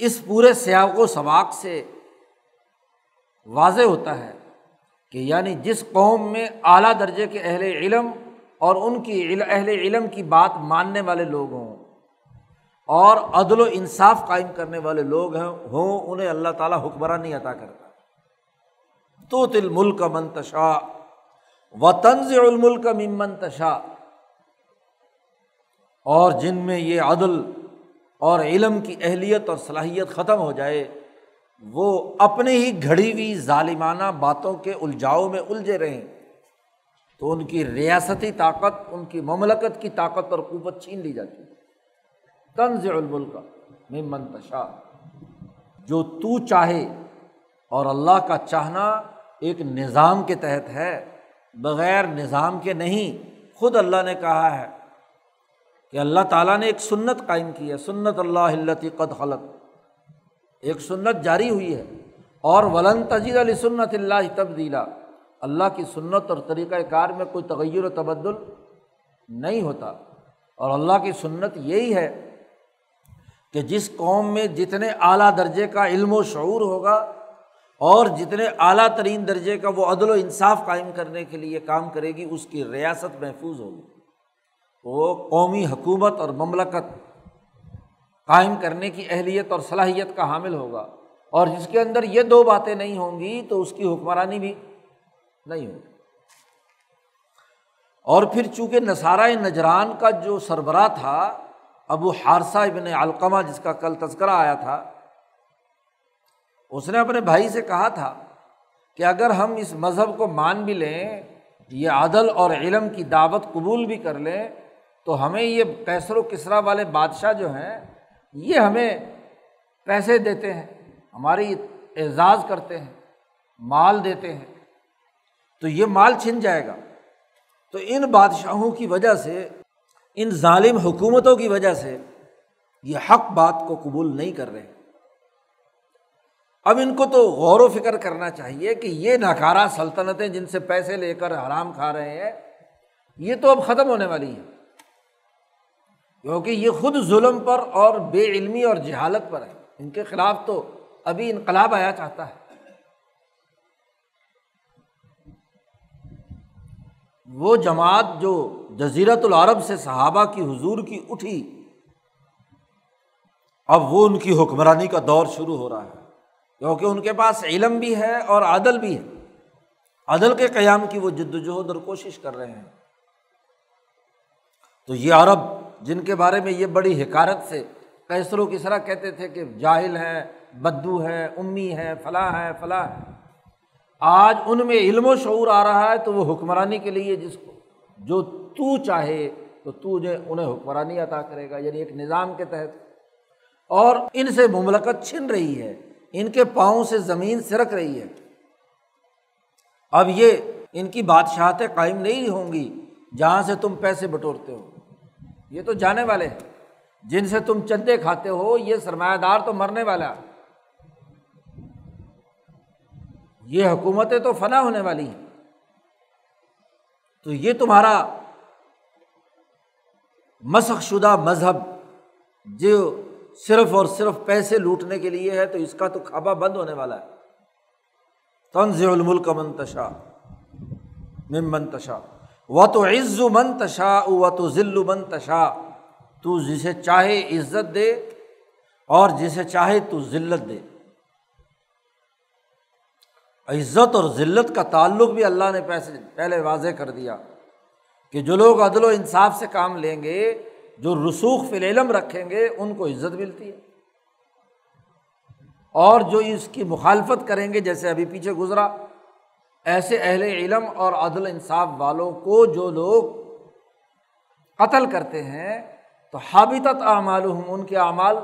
اس پورے سیاق و سباق سے واضح ہوتا ہے کہ یعنی جس قوم میں اعلیٰ درجے کے اہل علم اور ان کی اہل علم کی بات ماننے والے لوگ ہوں اور عدل و انصاف قائم کرنے والے لوگ ہیں، ہوں، انہیں اللہ تعالیٰ حکمراں نہیں عطا کرتا تو تل ملک منتشا و تنز الملک منتشا اور جن میں یہ عدل اور علم کی اہلیت اور صلاحیت ختم ہو جائے، وہ اپنے ہی گھڑی ہوئی ظالمانہ باتوں کے الجھاؤ میں الجھے رہیں۔ تو ان کی ریاستی طاقت، ان کی مملکت کی طاقت اور قوت چھین لی جاتی۔ ہے تنز الملک میں منتشا جو تو چاہے اور اللہ کا چاہنا ایک نظام کے تحت ہے، بغیر نظام کے نہیں، خود اللہ نے کہا ہے۔ کہ اللہ تعالیٰ نے ایک سنت قائم کی ہے، سنت اللہ قد خلق۔ ایک سنت جاری ہوئی ہے۔ اور ولن تجید علی سنت اللہ تبدیلا۔ اللہ کی سنت اور طریقۂ کار میں کوئی تغیر و تبدل نہیں ہوتا۔ اور اللہ کی سنت یہی ہے کہ جس قوم میں جتنے اعلیٰ درجے کا علم و شعور ہوگا اور جتنے اعلیٰ ترین درجے کا وہ عدل و انصاف قائم کرنے کے لیے کام کرے گی، اس کی ریاست محفوظ ہوگی۔ وہ قومی حکومت اور مملکت قائم کرنے کی اہلیت اور صلاحیت کا حامل ہوگا اور جس کے اندر یہ دو باتیں نہیں ہوں گی تو اس کی حکمرانی بھی نہیں ہوگی۔ اور پھر چونکہ نصارۂ نجران کا جو سربراہ تھا، ابو حارثہ ابن علقمہ جس کا کل تذکرہ آیا تھا، اس نے اپنے بھائی سے کہا تھا کہ اگر ہم اس مذہب کو مان بھی لیں، یہ عدل اور علم کی دعوت قبول بھی کر لیں تو ہمیں یہ کیسر و کسرا والے بادشاہ جو ہیں، یہ ہمیں پیسے دیتے ہیں، ہماری اعزاز کرتے ہیں، مال دیتے ہیں۔ تو یہ مال چھن جائے گا۔ تو ان بادشاہوں کی وجہ سے، ان ظالم حکومتوں کی وجہ سے یہ حق بات کو قبول نہیں کر رہے۔ اب ان کو تو غور و فکر کرنا چاہیے کہ یہ ناکارہ سلطنتیں جن سے پیسے لے کر حرام کھا رہے ہیں، یہ تو اب ختم ہونے والی ہیں۔ کیونکہ یہ خود ظلم پر اور بے علمی اور جہالت پر ہے۔ ان کے خلاف تو ابھی انقلاب آیا چاہتا ہے۔ وہ جماعت جو جزیرت العرب سے صحابہ کی حضور کی اٹھی، اب وہ ان کی حکمرانی کا دور شروع ہو رہا ہے۔ کیونکہ ان کے پاس علم بھی ہے اور عدل بھی ہے۔ عدل کے قیام کی وہ جد وجہد اور کوشش کر رہے ہیں۔ تو یہ عرب جن کے بارے میں یہ بڑی حکارت سے کیسروں کی طرح کہتے تھے کہ جاہل ہیں، بدو ہے امی ہے فلاں ہے فلاں ہے آج ان میں علم و شعور آ رہا ہے تو وہ حکمرانی کے لیے جس کو، جو تو چاہے تو تو جو انہیں حکمرانی عطا کرے گا یعنی ایک نظام کے تحت۔ اور ان سے مملکت چھن رہی ہے، ان کے پاؤں سے زمین سرک رہی ہے۔ اب یہ ان کی بادشاہتیں قائم نہیں ہوں گی جہاں سے تم پیسے بٹورتے ہو۔ یہ تو جانے والے ہیں۔ جن سے تم چندے کھاتے ہو، یہ سرمایہ دار تو مرنے والا۔ یہ حکومتیں تو فنا ہونے والی ہیں۔ تو یہ تمہارا مسخ شدہ مذہب، جو صرف اور صرف پیسے لوٹنے کے لیے ہے، تو اس کا تو کھابا بند ہونے والا ہے۔ تنز الملک منتشا مم منتشا و تو عز و منتشا و تو ذل منتشا تو جسے چاہے عزت دے اور جسے چاہے تو ذلت دے۔ عزت اور ذلت کا تعلق بھی اللہ نے پہلے واضح کر دیا کہ جو لوگ عدل و انصاف سے کام لیں گے، جو رسوخ فی العلم رکھیں گے، ان کو عزت ملتی ہے۔ اور جو اس کی مخالفت کریں گے، جیسے ابھی پیچھے گزرا ایسے اہل علم اور عدل انصاف والوں کو جو لوگ قتل کرتے ہیں، تو حابطت اعمال ان کے اعمال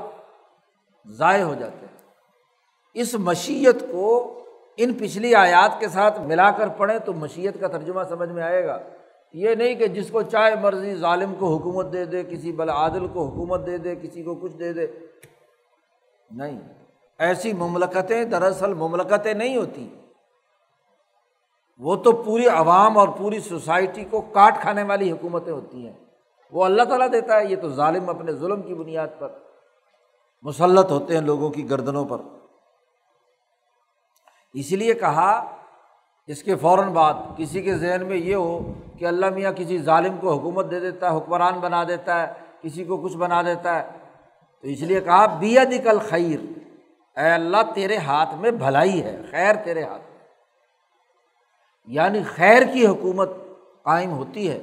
ضائع ہو جاتے ہیں۔ اس مشیت کو ان پچھلی آیات کے ساتھ ملا کر پڑھیں تو مشیت کا ترجمہ سمجھ میں آئے گا۔ یہ نہیں کہ جس کو چائے مرضی ظالم کو حکومت دے دے، کسی بل عادل کو حکومت دے دے، کسی کو کچھ دے دے۔ نہیں۔ ایسی مملکتیں دراصل مملکتیں نہیں ہوتی۔ وہ تو پوری عوام اور پوری سوسائٹی کو کاٹ کھانے والی حکومتیں ہوتی ہیں۔ وہ اللہ تعالیٰ دیتا ہے، یہ تو ظالم اپنے ظلم کی بنیاد پر۔ مسلط ہوتے ہیں لوگوں کی گردنوں پر۔ اسی لیے کہا، اس کے فوراً بعد کسی کے ذہن میں یہ ہو کہ اللہ میاں کسی ظالم کو حکومت دے دیتا ہے، حکمران بنا دیتا ہے، کسی کو کچھ بنا دیتا ہے۔ تو اس لیے کہا بیا نکل خیر اے اللہ، تیرے ہاتھ میں بھلائی ہے، خیر تیرے ہاتھ یعنی خیر کی حکومت قائم ہوتی ہے،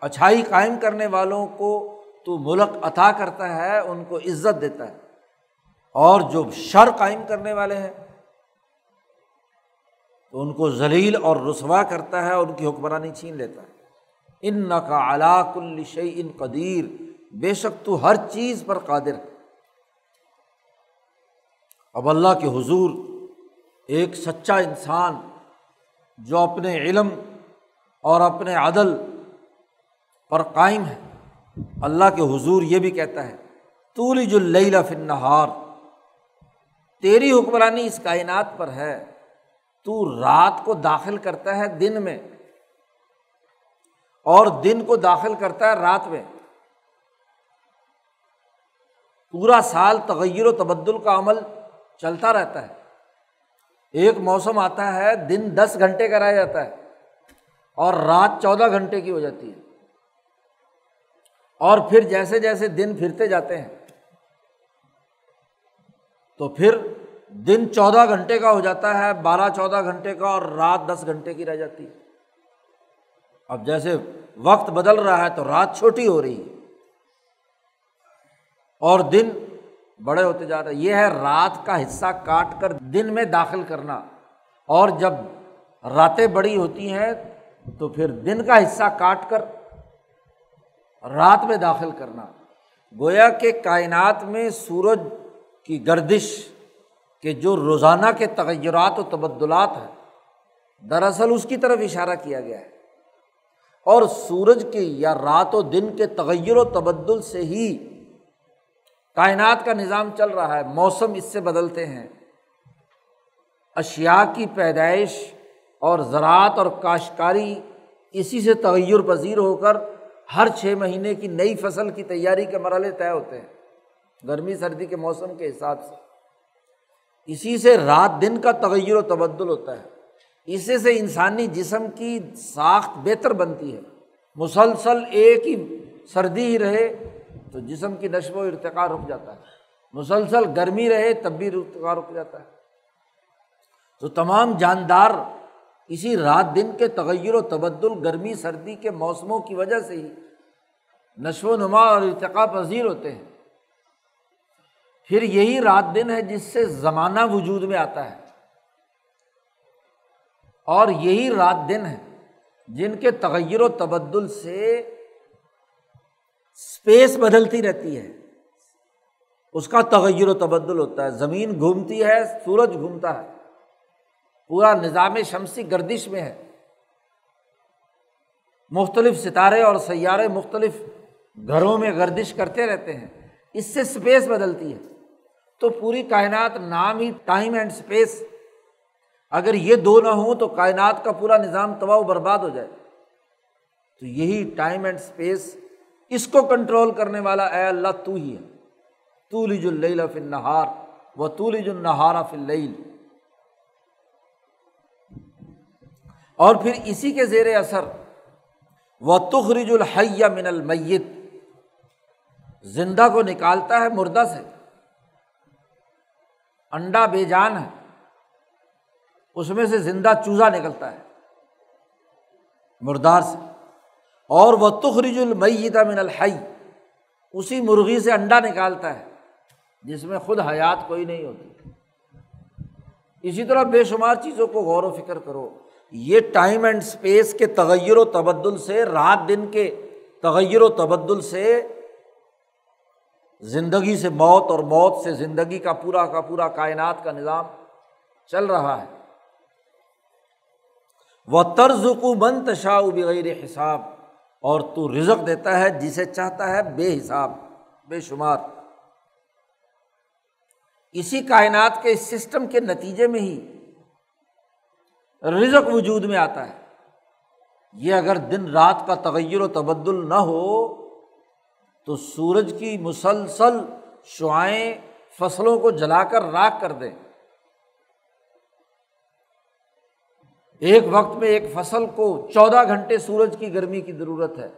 اچھائی قائم کرنے والوں کو تو ملک عطا کرتا ہے، ان کو عزت دیتا ہے۔ اور جو شر قائم کرنے والے ہیں، تو ان کو ذلیل اور رسوا کرتا ہے، اور ان کی حکمرانی چھین لیتا ہے۔ ان ن کا علاق الشعی ان قدیر، بے شک تو ہر چیز پر قادر ہے۔ اب اللہ کے حضور ایک سچا انسان جو اپنے علم اور اپنے عدل پر قائم ہے۔ اللہ کے حضور یہ بھی کہتا ہے تولی جو لئی فن نہار تیری حکمرانی اس کائنات پر ہے۔ تو رات کو داخل کرتا ہے دن میں اور دن کو داخل کرتا ہے رات میں۔ پورا سال تغیر و تبدل کا عمل چلتا رہتا ہے۔ ایک موسم آتا ہے، دن دس گھنٹے کا رہ جاتا ہے اور رات چودہ گھنٹے کی ہو جاتی ہے۔ اور پھر جیسے جیسے دن پھرتے جاتے ہیں، تو پھر دن چودہ گھنٹے کا ہو جاتا ہے، بارہ چودہ گھنٹے کا اور رات دس گھنٹے کی رہ جاتی ہے۔ اب جیسے وقت بدل رہا ہے تو رات چھوٹی ہو رہی ہے۔ اور دن بڑے ہوتے جا رہے یہ ہے رات کا حصہ کاٹ کر دن میں داخل کرنا۔ اور جب راتیں بڑی ہوتی ہیں تو پھر دن کا حصہ کاٹ کر رات میں داخل کرنا۔ گویا کہ کائنات میں سورج کی گردش کے جو روزانہ کے تغیرات و تبدلات ہیں، دراصل اس کی طرف اشارہ کیا گیا ہے۔ اور سورج کے یا رات و دن کے تغیر و تبدل سے ہی کائنات کا نظام چل رہا ہے، موسم اس سے بدلتے ہیں۔ اشیا کی پیدائش اور زراعت اور کاشتکاری اسی سے تغیر پذیر ہو کر ہر چھ مہینے کی نئی فصل کی تیاری کے مرحلے طے ہوتے ہیں، گرمی، سردی کے موسم کے حساب سے۔ اسی سے رات دن کا تغیر و تبدل ہوتا ہے۔ اسی سے انسانی جسم کی ساخت بہتر بنتی ہے۔ مسلسل ایک ہی سردی ہی رہے تو جسم کی نشو و ارتقا رک جاتا ہے۔ مسلسل گرمی رہے تب بھی ارتقا رک جاتا ہے۔ تو تمام جاندار اسی رات دن کے تغیر و تبدل، گرمی، سردی کے موسموں کی وجہ سے ہی نشو و نما اور ارتقا پذیر ہوتے ہیں۔ پھر یہی رات دن ہے جس سے زمانہ وجود میں آتا ہے۔ اور یہی رات دن ہے جن کے تغیر و تبدل سے اسپیس بدلتی رہتی ہے۔ اس کا تغیر و تبدل ہوتا ہے۔ زمین گھومتی ہے، سورج گھومتا ہے۔ پورا نظام شمسی گردش میں ہے۔ مختلف ستارے اور سیارے مختلف گھروں میں گردش کرتے رہتے ہیں۔ اس سے اسپیس بدلتی ہے۔ تو پوری کائنات نام ہی ٹائم اینڈ اسپیس اگر یہ دو نہ ہوں تو کائنات کا پورا نظام تباہ و برباد ہو جائے۔ تو یہی ٹائم اینڈ اسپیس اس کو کنٹرول کرنے والا، اے اللہ تو ہی ہے۔ تو لیج اللیل فی النہار و تو لیج النہار فی اللیل۔ اور پھر اسی کے زیر اثر، و تخرج الحیہ من المیت۔ زندہ کو نکالتا ہے مردہ سے۔ انڈا بے جان ہے۔ اس میں سے زندہ چوزا نکلتا ہے۔ مردار سے۔ اور وہ تخرج المیتا من الحی اسی مرغی سے انڈا نکالتا ہے، جس میں خود حیات کوئی نہیں ہوتی۔ اسی طرح بے شمار چیزوں کو غور و فکر کرو، یہ ٹائم اینڈ اسپیس کے تغیر و تبدل سے، رات دن کے تغیر و تبدل سے زندگی سے موت اور موت سے زندگی کا پورا کا پورا کائنات کا نظام چل رہا ہے۔ وہ طرز کو منتشا بغیر حساب اور تو رزق دیتا ہے جسے چاہتا ہے، بے حساب، بے شمار۔ اسی کائنات کے اس سسٹم کے نتیجے میں ہی رزق وجود میں آتا ہے۔ یہ اگر دن رات کا تغیر و تبدل نہ ہو، تو سورج کی مسلسل شعائیں فصلوں کو جلا کر راک کر دیں۔ ایک وقت میں ایک فصل کو چودہ گھنٹے سورج کی گرمی کی ضرورت ہے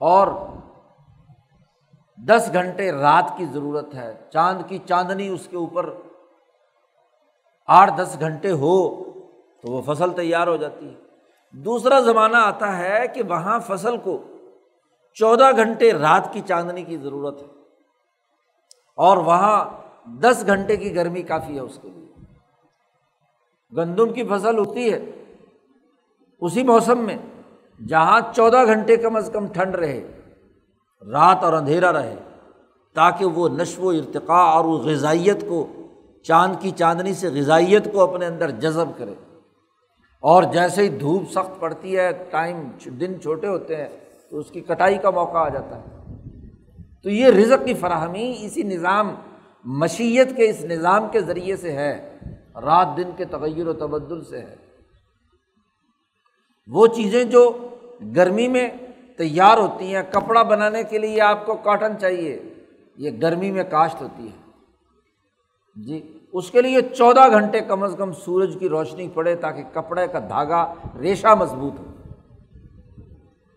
اور دس گھنٹے رات کی ضرورت ہے چاند کی چاندنی اس کے اوپر آٹھ دس گھنٹے ہو تو وہ فصل تیار ہو جاتی ہے۔ دوسرا زمانہ آتا ہے کہ وہاں فصل کو چودہ گھنٹے رات کی چاندنی کی ضرورت ہے اور وہاں دس گھنٹے کی گرمی کافی ہے اس کے لیے۔ گندم کی فصل ہوتی ہے۔ اسی موسم میں جہاں چودہ گھنٹے کم از کم ٹھنڈ رہے، رات اور اندھیرا رہے، تاکہ وہ نشو و ارتقاء اور وہ غذائیت کو، چاند کی چاندنی سے غذائیت کو اپنے اندر جذب کرے۔ اور جیسے ہی دھوپ سخت پڑتی ہے، ٹائم دن چھوٹے ہوتے ہیں، تو اس کی کٹائی کا موقع آ جاتا ہے۔ تو یہ رزق کی فراہمی اسی نظام، مشیت کے اس نظام کے ذریعے سے ہے۔ رات دن کے تغیر و تبدل سے ہے۔ وہ چیزیں جو گرمی میں تیار ہوتی ہیں، کپڑا بنانے کے لیے آپ کو کاٹن چاہیے، یہ گرمی میں کاشت ہوتی ہے۔ جی اس کے لیے چودہ گھنٹے کم از کم سورج کی روشنی پڑے تاکہ کپڑے کا دھاگا ریشہ مضبوط ہو۔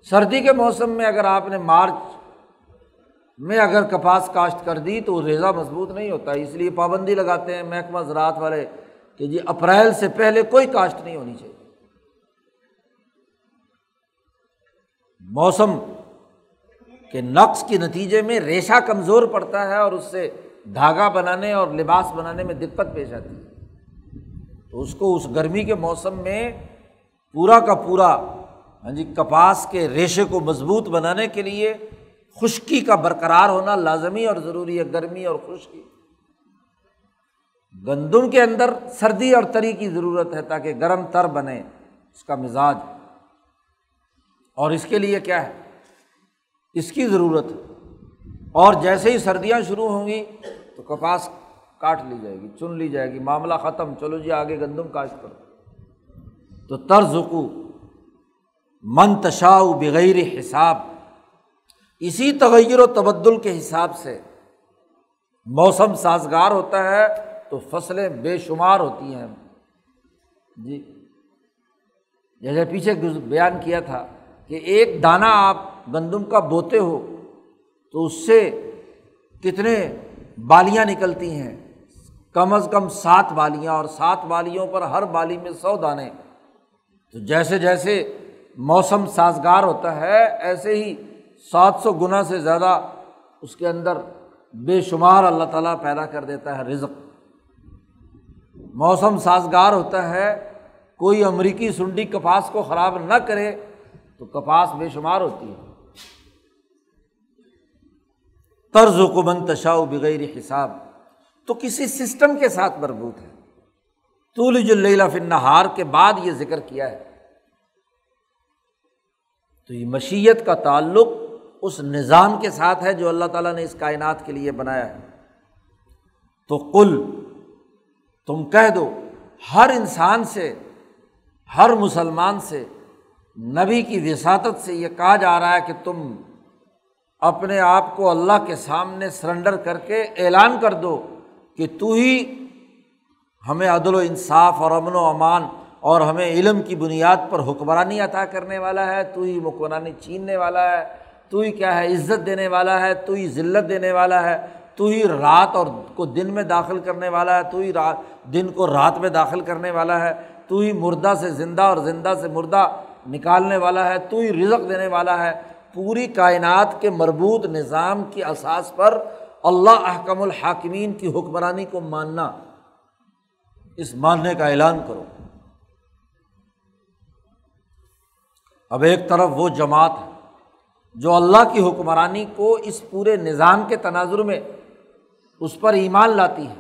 سردی کے موسم میں اگر آپ نے مارچ میں اگر کپاس کاشت کر دی تو ریزا مضبوط نہیں ہوتا، اس لیے پابندی لگاتے ہیں۔ محکمہ زراعت والے کہ جی اپریل سے پہلے کوئی کاشت نہیں ہونی چاہیے۔ موسم کے نقص کے نتیجے میں ریشہ کمزور پڑتا ہے اور اس سے دھاگا بنانے اور لباس بنانے میں دقت پیش آتی ہے۔ تو اس کو اس گرمی کے موسم میں پورا کا پورا ہاں جی کپاس کے ریشے کو مضبوط بنانے کے لیے خشکی کا برقرار ہونا لازمی اور ضروری ہے، گرمی اور خشکی۔ گندم کے اندر سردی اور تری کی ضرورت ہے تاکہ گرم تر بنے، اس کا مزاج۔ اور اس کے لیے کیا ہے؟ اس کی ضرورت اور جیسے ہی سردیاں شروع ہوں گی تو کپاس کاٹ لی جائے گی، چن لی جائے گی، معاملہ ختم، چلو جی آگے گندم کاشت کرو۔ تو طرز کو منتشاؤ بغیر حساب۔ اسی تغیر و تبدل کے حساب سے موسم سازگار ہوتا ہے۔ تو فصلیں بے شمار ہوتی ہیں۔ جی۔ جیسے پیچھے بیان کیا تھا کہ ایک دانہ آپ گندم کا بوتے ہو تو اس سے کتنے بالیاں نکلتی ہیں؟ کم از کم سات بالیاں اور سات بالیوں پر ہر بالی میں سو دانے۔ تو جیسے جیسے موسم سازگار ہوتا ہے، ایسے ہی سات سو گنا سے زیادہ اس کے اندر بے شمار اللہ تعالیٰ پیدا کر دیتا ہے رزق۔ موسم سازگار ہوتا ہے، کوئی امریکی سنڈی کپاس کو خراب نہ کرے تو کپاس بے شمار ہوتی ہے۔ طرز و کمن تشاؤ بغیر حساب۔ تو کسی سسٹم کے ساتھ مربوط ہے۔ طول فن نہار کے بعد یہ ذکر کیا ہے۔ تو یہ مشیت کا تعلق اس نظام کے ساتھ ہے جو اللہ تعالیٰ نے اس کائنات کے لیے بنایا ہے۔ تو کل تم کہہ دو، ہر انسان سے، ہر مسلمان سے، نبی کی وساطت سے یہ کہا جا رہا ہے کہ تم اپنے آپ کو اللہ کے سامنے سرنڈر کر کے اعلان کر دو کہ تو ہی ہمیں عدل و انصاف اور امن و امان اور ہمیں علم کی بنیاد پر حکمرانی عطا کرنے والا ہے، تو ہی حکمرانی چھیننے والا ہے، تو ہی کیا ہے، عزت دینے والا ہے، تو ہی ذلت دینے والا ہے۔ تو ہی رات اور کو دن میں داخل کرنے والا ہے، تو ہی رات دن کو رات میں داخل کرنے والا ہے، تو ہی مردہ سے زندہ اور زندہ سے مردہ نکالنے والا ہے، تو ہی رزق دینے والا ہے۔ پوری کائنات کے مربوط نظام کی اساس پر اللہ احکم الحاکمین کی حکمرانی کو ماننا۔ اس ماننے کا اعلان کرو۔ اب ایک طرف وہ جماعت ہے جو اللہ کی حکمرانی کو اس پورے نظام کے تناظر میں اس پر ایمان لاتی ہے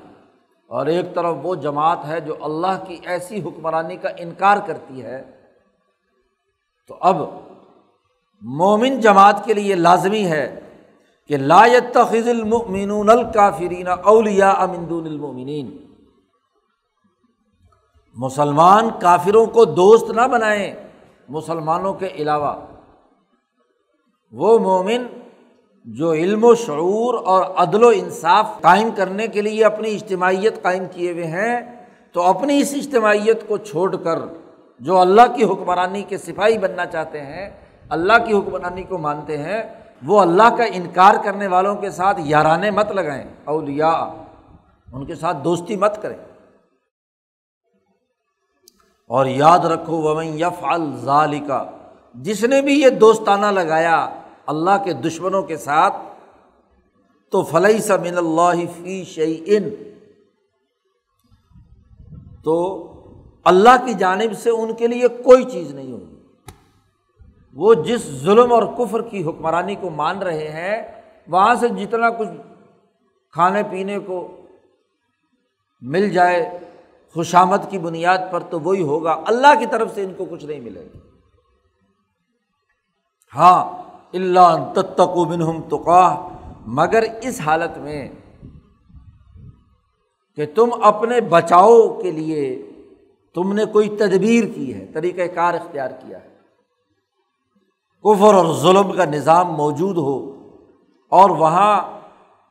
اور ایک طرف وہ جماعت ہے جو اللہ کی ایسی حکمرانی کا انکار کرتی ہے۔ تو اب مومن جماعت کے لیے لازمی ہے کہ لا تخذ المؤمنون الکافرین اولیا امندون المؤمنین۔ مسلمان کافروں کو دوست نہ بنائیں مسلمانوں کے علاوہ۔ وہ مومن جو علم و شعور اور عدل و انصاف قائم کرنے کے لیے اپنی اجتماعیت قائم کیے ہوئے ہیں، تو اپنی اس اجتماعیت کو چھوڑ کر جو اللہ کی حکمرانی کے سپاہی بننا چاہتے ہیں، اللہ کی حکمرانی کو مانتے ہیں، وہ اللہ کا انکار کرنے والوں کے ساتھ یارانے مت لگائیں اولیا ان کے ساتھ دوستی مت کریں۔ اور یاد رکھو، ومن یف الظالکا جس نے بھی یہ دوستانہ لگایا اللہ کے دشمنوں کے ساتھ، تو فلئی سا من اللہ فی شعی ان تو اللہ کی جانب سے ان کے لیے کوئی چیز نہیں ہوگی۔ وہ جس ظلم اور کفر کی حکمرانی کو مان رہے ہیں، وہاں سے جتنا کچھ کھانے پینے کو مل جائے، خوشامد کی بنیاد پر تو وہی ہوگا۔ اللہ کی طرف سے ان کو کچھ نہیں ملے گا۔ ہاں اللہ تتقو منہم تو مگر اس حالت میں کہ تم اپنے بچاؤ کے لیے تم نے کوئی تدبیر کی ہے طریقۂ کار اختیار کیا ہے۔ کفر اور ظلم کا نظام موجود ہو اور وہاں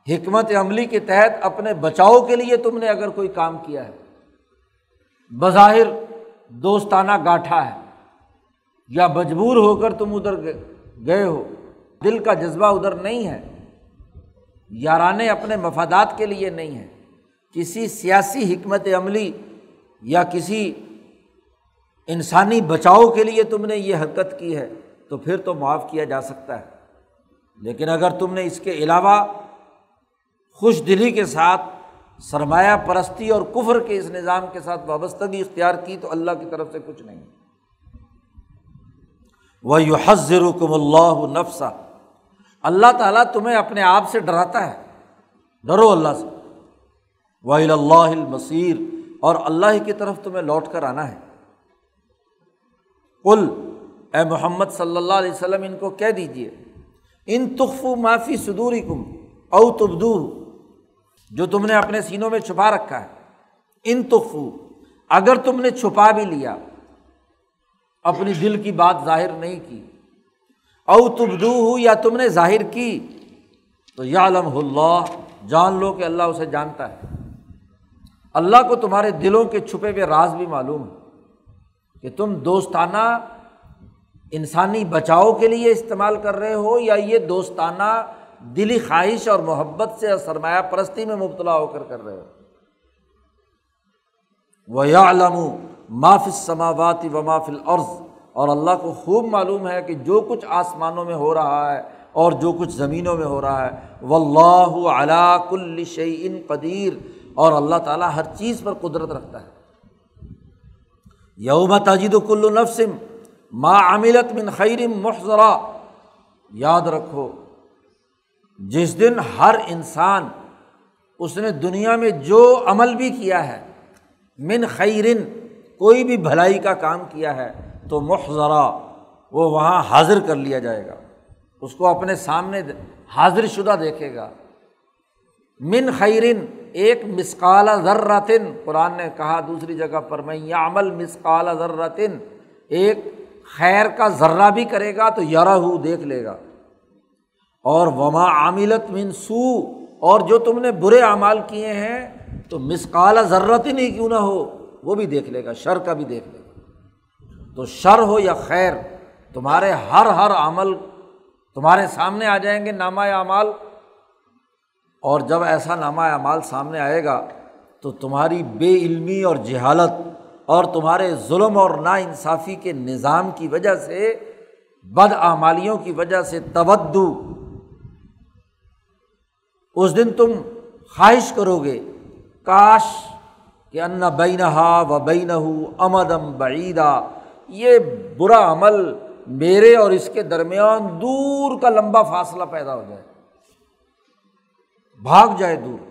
حکمت عملی کے تحت اپنے بچاؤ کے لیے تم نے اگر کوئی کام کیا ہے، بظاہر دوستانہ گاٹھا ہے یا مجبور ہو کر تم ادھر گئے ہو۔ دل کا جذبہ ادھر نہیں ہے۔ یارانے اپنے مفادات کے لیے نہیں ہے کسی سیاسی حکمت عملی یا کسی انسانی بچاؤ کے لیے تم نے یہ حرکت کی ہے تو پھر تو معاف کیا جا سکتا ہے۔ لیکن اگر تم نے اس کے علاوہ خوش دلی کے ساتھ سرمایہ پرستی اور کفر کے اس نظام کے ساتھ وابستگی اختیار کی تو اللہ کی طرف سے کچھ نہیں۔ وہ یو حضر کم اللہ نفسا اللہ تعالیٰ تمہیں اپنے آپ سے ڈراتا ہے۔ ڈرو اللہ سے۔ وہ اللہ المصیر اور اللہ کی طرف تمہیں لوٹ کر آنا ہے۔ کل اے محمد صلی اللہ علیہ وسلم، ان کو کہہ دیجیے ان تخف معافی صدوری کم او تبدو جو تم نے اپنے سینوں میں چھپا رکھا ہے۔ ان تخفو اگر تم نے چھپا بھی لیا اپنی دل کی بات ظاہر نہیں کی۔ او تبدو ہو یا تم نے ظاہر کی؟ تو یا علم اللہ، جان لو کہ اللہ اسے جانتا ہے۔ اللہ کو تمہارے دلوں کے چھپے ہوئے راز بھی معلوم ہے کہ تم دوستانہ انسانی بچاؤ کے لیے استعمال کر رہے ہو یا یہ دوستانہ دلی خواہش اور محبت سے اور سرمایہ پرستی میں مبتلا ہو کر کر رہے ہو۔ وہ یا علم معاف سماوات و مافل عرض اور اللہ کو خوب معلوم ہے کہ جو کچھ آسمانوں میں ہو رہا ہے اور جو کچھ زمینوں میں ہو رہا ہے و اللہ علا کل شعین قدیر، اور اللہ تعالیٰ ہر چیز پر قدرت رکھتا ہے۔ یوم تجید کل نفسم ما عملت من خیرم محضرا۔ یاد رکھو، جس دن ہر انسان اس نے دنیا میں جو عمل بھی کیا ہے، من خیرن کوئی بھی بھلائی کا کام کیا ہے تو محضرا وہ وہاں حاضر کر لیا جائے گا۔ اس کو اپنے سامنے حاضر شدہ دیکھے گا۔ من خیرن، ایک مسقال ذراتن قرآن نے کہا دوسری جگہ پر میں یہ عمل مسقال ذراتن ایک خیر کا ذرہ بھی کرے گا تو یارہ ہو دیکھ لے گا۔ اور وما عاملت من سو اور جو تم نے برے اعمال کیے ہیں تو مسقال ضرورت ہی نہیں کیوں نہ ہو۔ وہ بھی دیکھ لے گا، شر کا بھی دیکھ لے گا۔ تو شر ہو یا خیر، تمہارے ہر ہر عمل تمہارے سامنے آ جائیں گے نامہ اعمال۔ اور جب ایسا نامہ اعمال سامنے آئے گا، تو تمہاری بے علمی اور جہالت اور تمہارے ظلم اور نا انصافی کے نظام کی وجہ سے، بد اعمالیوں کی وجہ سے تودو۔ اس دن تم خواہش کرو گے، کاش کہ ان بینہا و بین امدم بعیدہ یہ برا عمل میرے اور اس کے درمیان دور کا لمبا فاصلہ پیدا ہو جائے۔ بھاگ جائے دور۔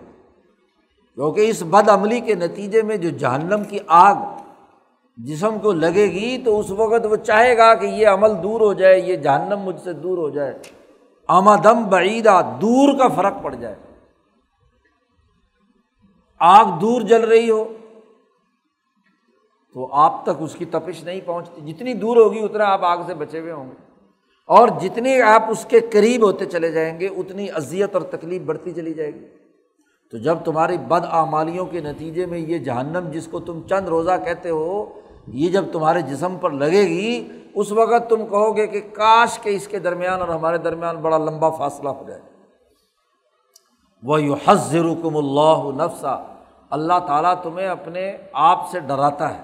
کیونکہ اس بد عملی کے نتیجے میں جو جہنم کی آگ جسم کو لگے گی، تو اس وقت وہ چاہے گا کہ یہ عمل دور ہو جائے، یہ جہنم مجھ سے دور ہو جائے۔ آمدم بعیدہ دور کا فرق پڑ جائے۔ آگ دور جل رہی ہو تو آپ تک اس کی تپش نہیں پہنچتی۔ جتنی دور ہوگی، اتنا آپ آگ سے بچے ہوئے ہوں گے۔ اور جتنی آپ اس کے قریب ہوتے چلے جائیں گے، اتنی اذیت اور تکلیف بڑھتی چلی جائے گی۔ تو جب تمہاری بد آمالیوں کے نتیجے میں یہ جہنم، جس کو تم چند روزہ کہتے ہو، یہ جب تمہارے جسم پر لگے گی، اس وقت تم کہو گے کہ کاش کے اس کے درمیان اور ہمارے درمیان بڑا لمبا فاصلہ ہو جائے۔ وہ یو حضر کم اللہ نفسا اللہ تعالیٰ تمہیں اپنے آپ سے ڈراتا ہے۔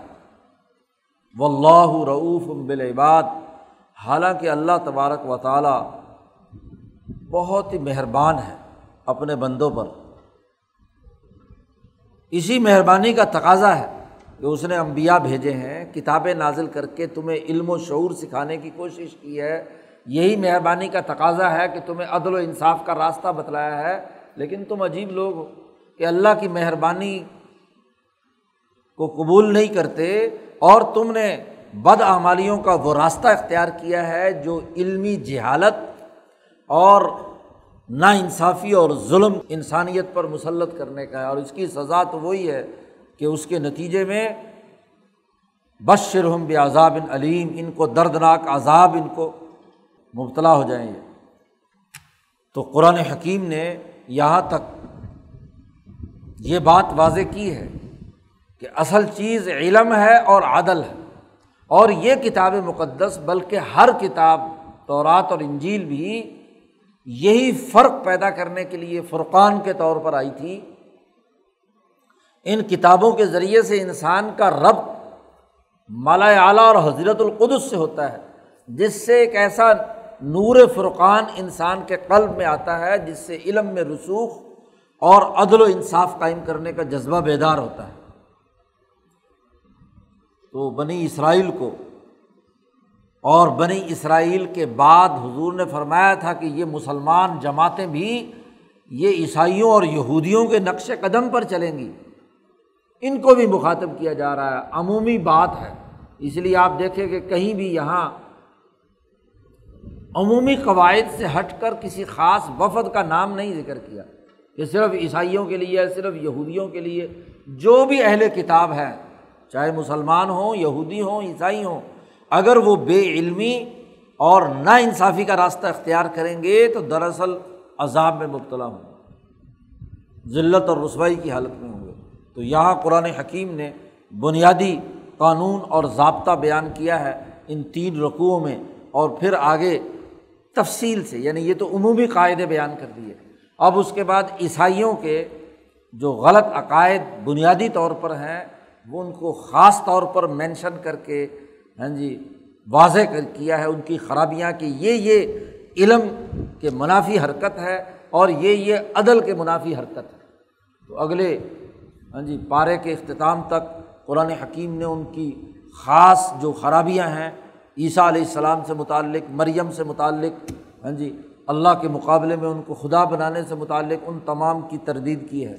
وہ اللہ رعوف بالعباد۔ حالانکہ اللہ تبارک و تعالیٰ بہت ہی مہربان ہے اپنے بندوں پر۔ اسی مہربانی کا تقاضا ہے کہ اس نے امبیا بھیجے ہیں، کتابیں نازل کر کے تمہیں علم و شعور سکھانے کی کوشش کی ہے۔ یہی مہربانی کا تقاضا ہے کہ تمہیں عدل و انصاف کا راستہ بتلایا ہے۔ لیکن تم عجیب لوگ ہو کہ اللہ کی مہربانی کو قبول نہیں کرتے اور تم نے بد اعمالیوں کا وہ راستہ اختیار کیا ہے جو علمی جہالت اور نا انصافی اور ظلم انسانیت پر مسلط کرنے کا ہے اور اس کی سزا تو وہی ہے کہ اس کے نتیجے میں بشرحم بے عذاب علیم، ان کو دردناک عذاب ان کو مبتلا ہو جائیں گے۔ تو قرآن حکیم نے یہاں تک۔ یہ بات واضح کی ہے کہ اصل چیز علم ہے اور عدل ہے۔ اور یہ کتاب مقدس، بلکہ ہر کتاب، تورات اور انجیل بھی یہی فرق پیدا کرنے کے لیے فرقان کے طور پر آئی تھی۔ ان کتابوں کے ذریعے سے انسان کا رب مالا اعلیٰ اور حضرت القدس سے ہوتا ہے، جس سے ایک ایسا نور فرقان انسان کے قلب میں آتا ہے، جس سے علم میں رسوخ اور عدل و انصاف قائم کرنے کا جذبہ بیدار ہوتا ہے۔ تو بنی اسرائیل کو اور بنی اسرائیل کے بعد حضور نے فرمایا تھا کہ یہ مسلمان جماعتیں بھی یہ عیسائیوں اور یہودیوں کے نقش قدم پر چلیں گی۔ ان کو بھی مخاطب کیا جا رہا ہے۔ عمومی بات ہے۔ اس لیے آپ دیکھیں کہ کہیں بھی یہاں عمومی قواعد سے ہٹ کر کسی خاص وفد کا نام نہیں ذکر کیا کہ صرف عیسائیوں کے لیے، صرف یہودیوں کے لیے، جو بھی اہل کتاب ہے چاہے مسلمان ہوں، یہودی ہوں، عیسائی ہوں، اگر وہ بے علمی اور نا انصافی کا راستہ اختیار کریں گے تو دراصل عذاب میں مبتلا ہوں ذلت اور رسوائی کی حالت میں ہوں گے۔ تو یہاں قرآن حکیم نے بنیادی قانون اور ضابطہ بیان کیا ہے ان تین رقوؤں میں اور پھر آگے تفصیل سے یعنی یہ تو عمومی قاعدے بیان کر دیے۔ اب اس کے بعد عیسائیوں کے جو غلط عقائد بنیادی طور پر ہیں، وہ ان کو خاص طور پر مینشن کر کے ہاں جی واضح کر کیا ہے ان کی خرابیاں کہ یہ یہ علم کے منافی حرکت ہے اور یہ یہ عدل کے منافی حرکت ہے۔ تو اگلے ہاں جی پارے کے اختتام تک قرآن حکیم نے ان کی خاص جو خرابیاں ہیں عیسیٰ علیہ السلام سے متعلق، مریم سے متعلق ہاں جی اللہ کے مقابلے میں ان کو خدا بنانے سے متعلق ان تمام کی تردید کی ہے۔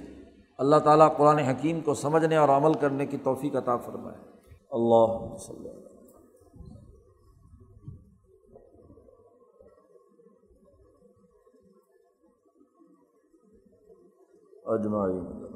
اللہ تعالیٰ قرآن حکیم کو سمجھنے اور عمل کرنے کی توفیق عطا فرمائے۔ اللہ وسلم اجمائی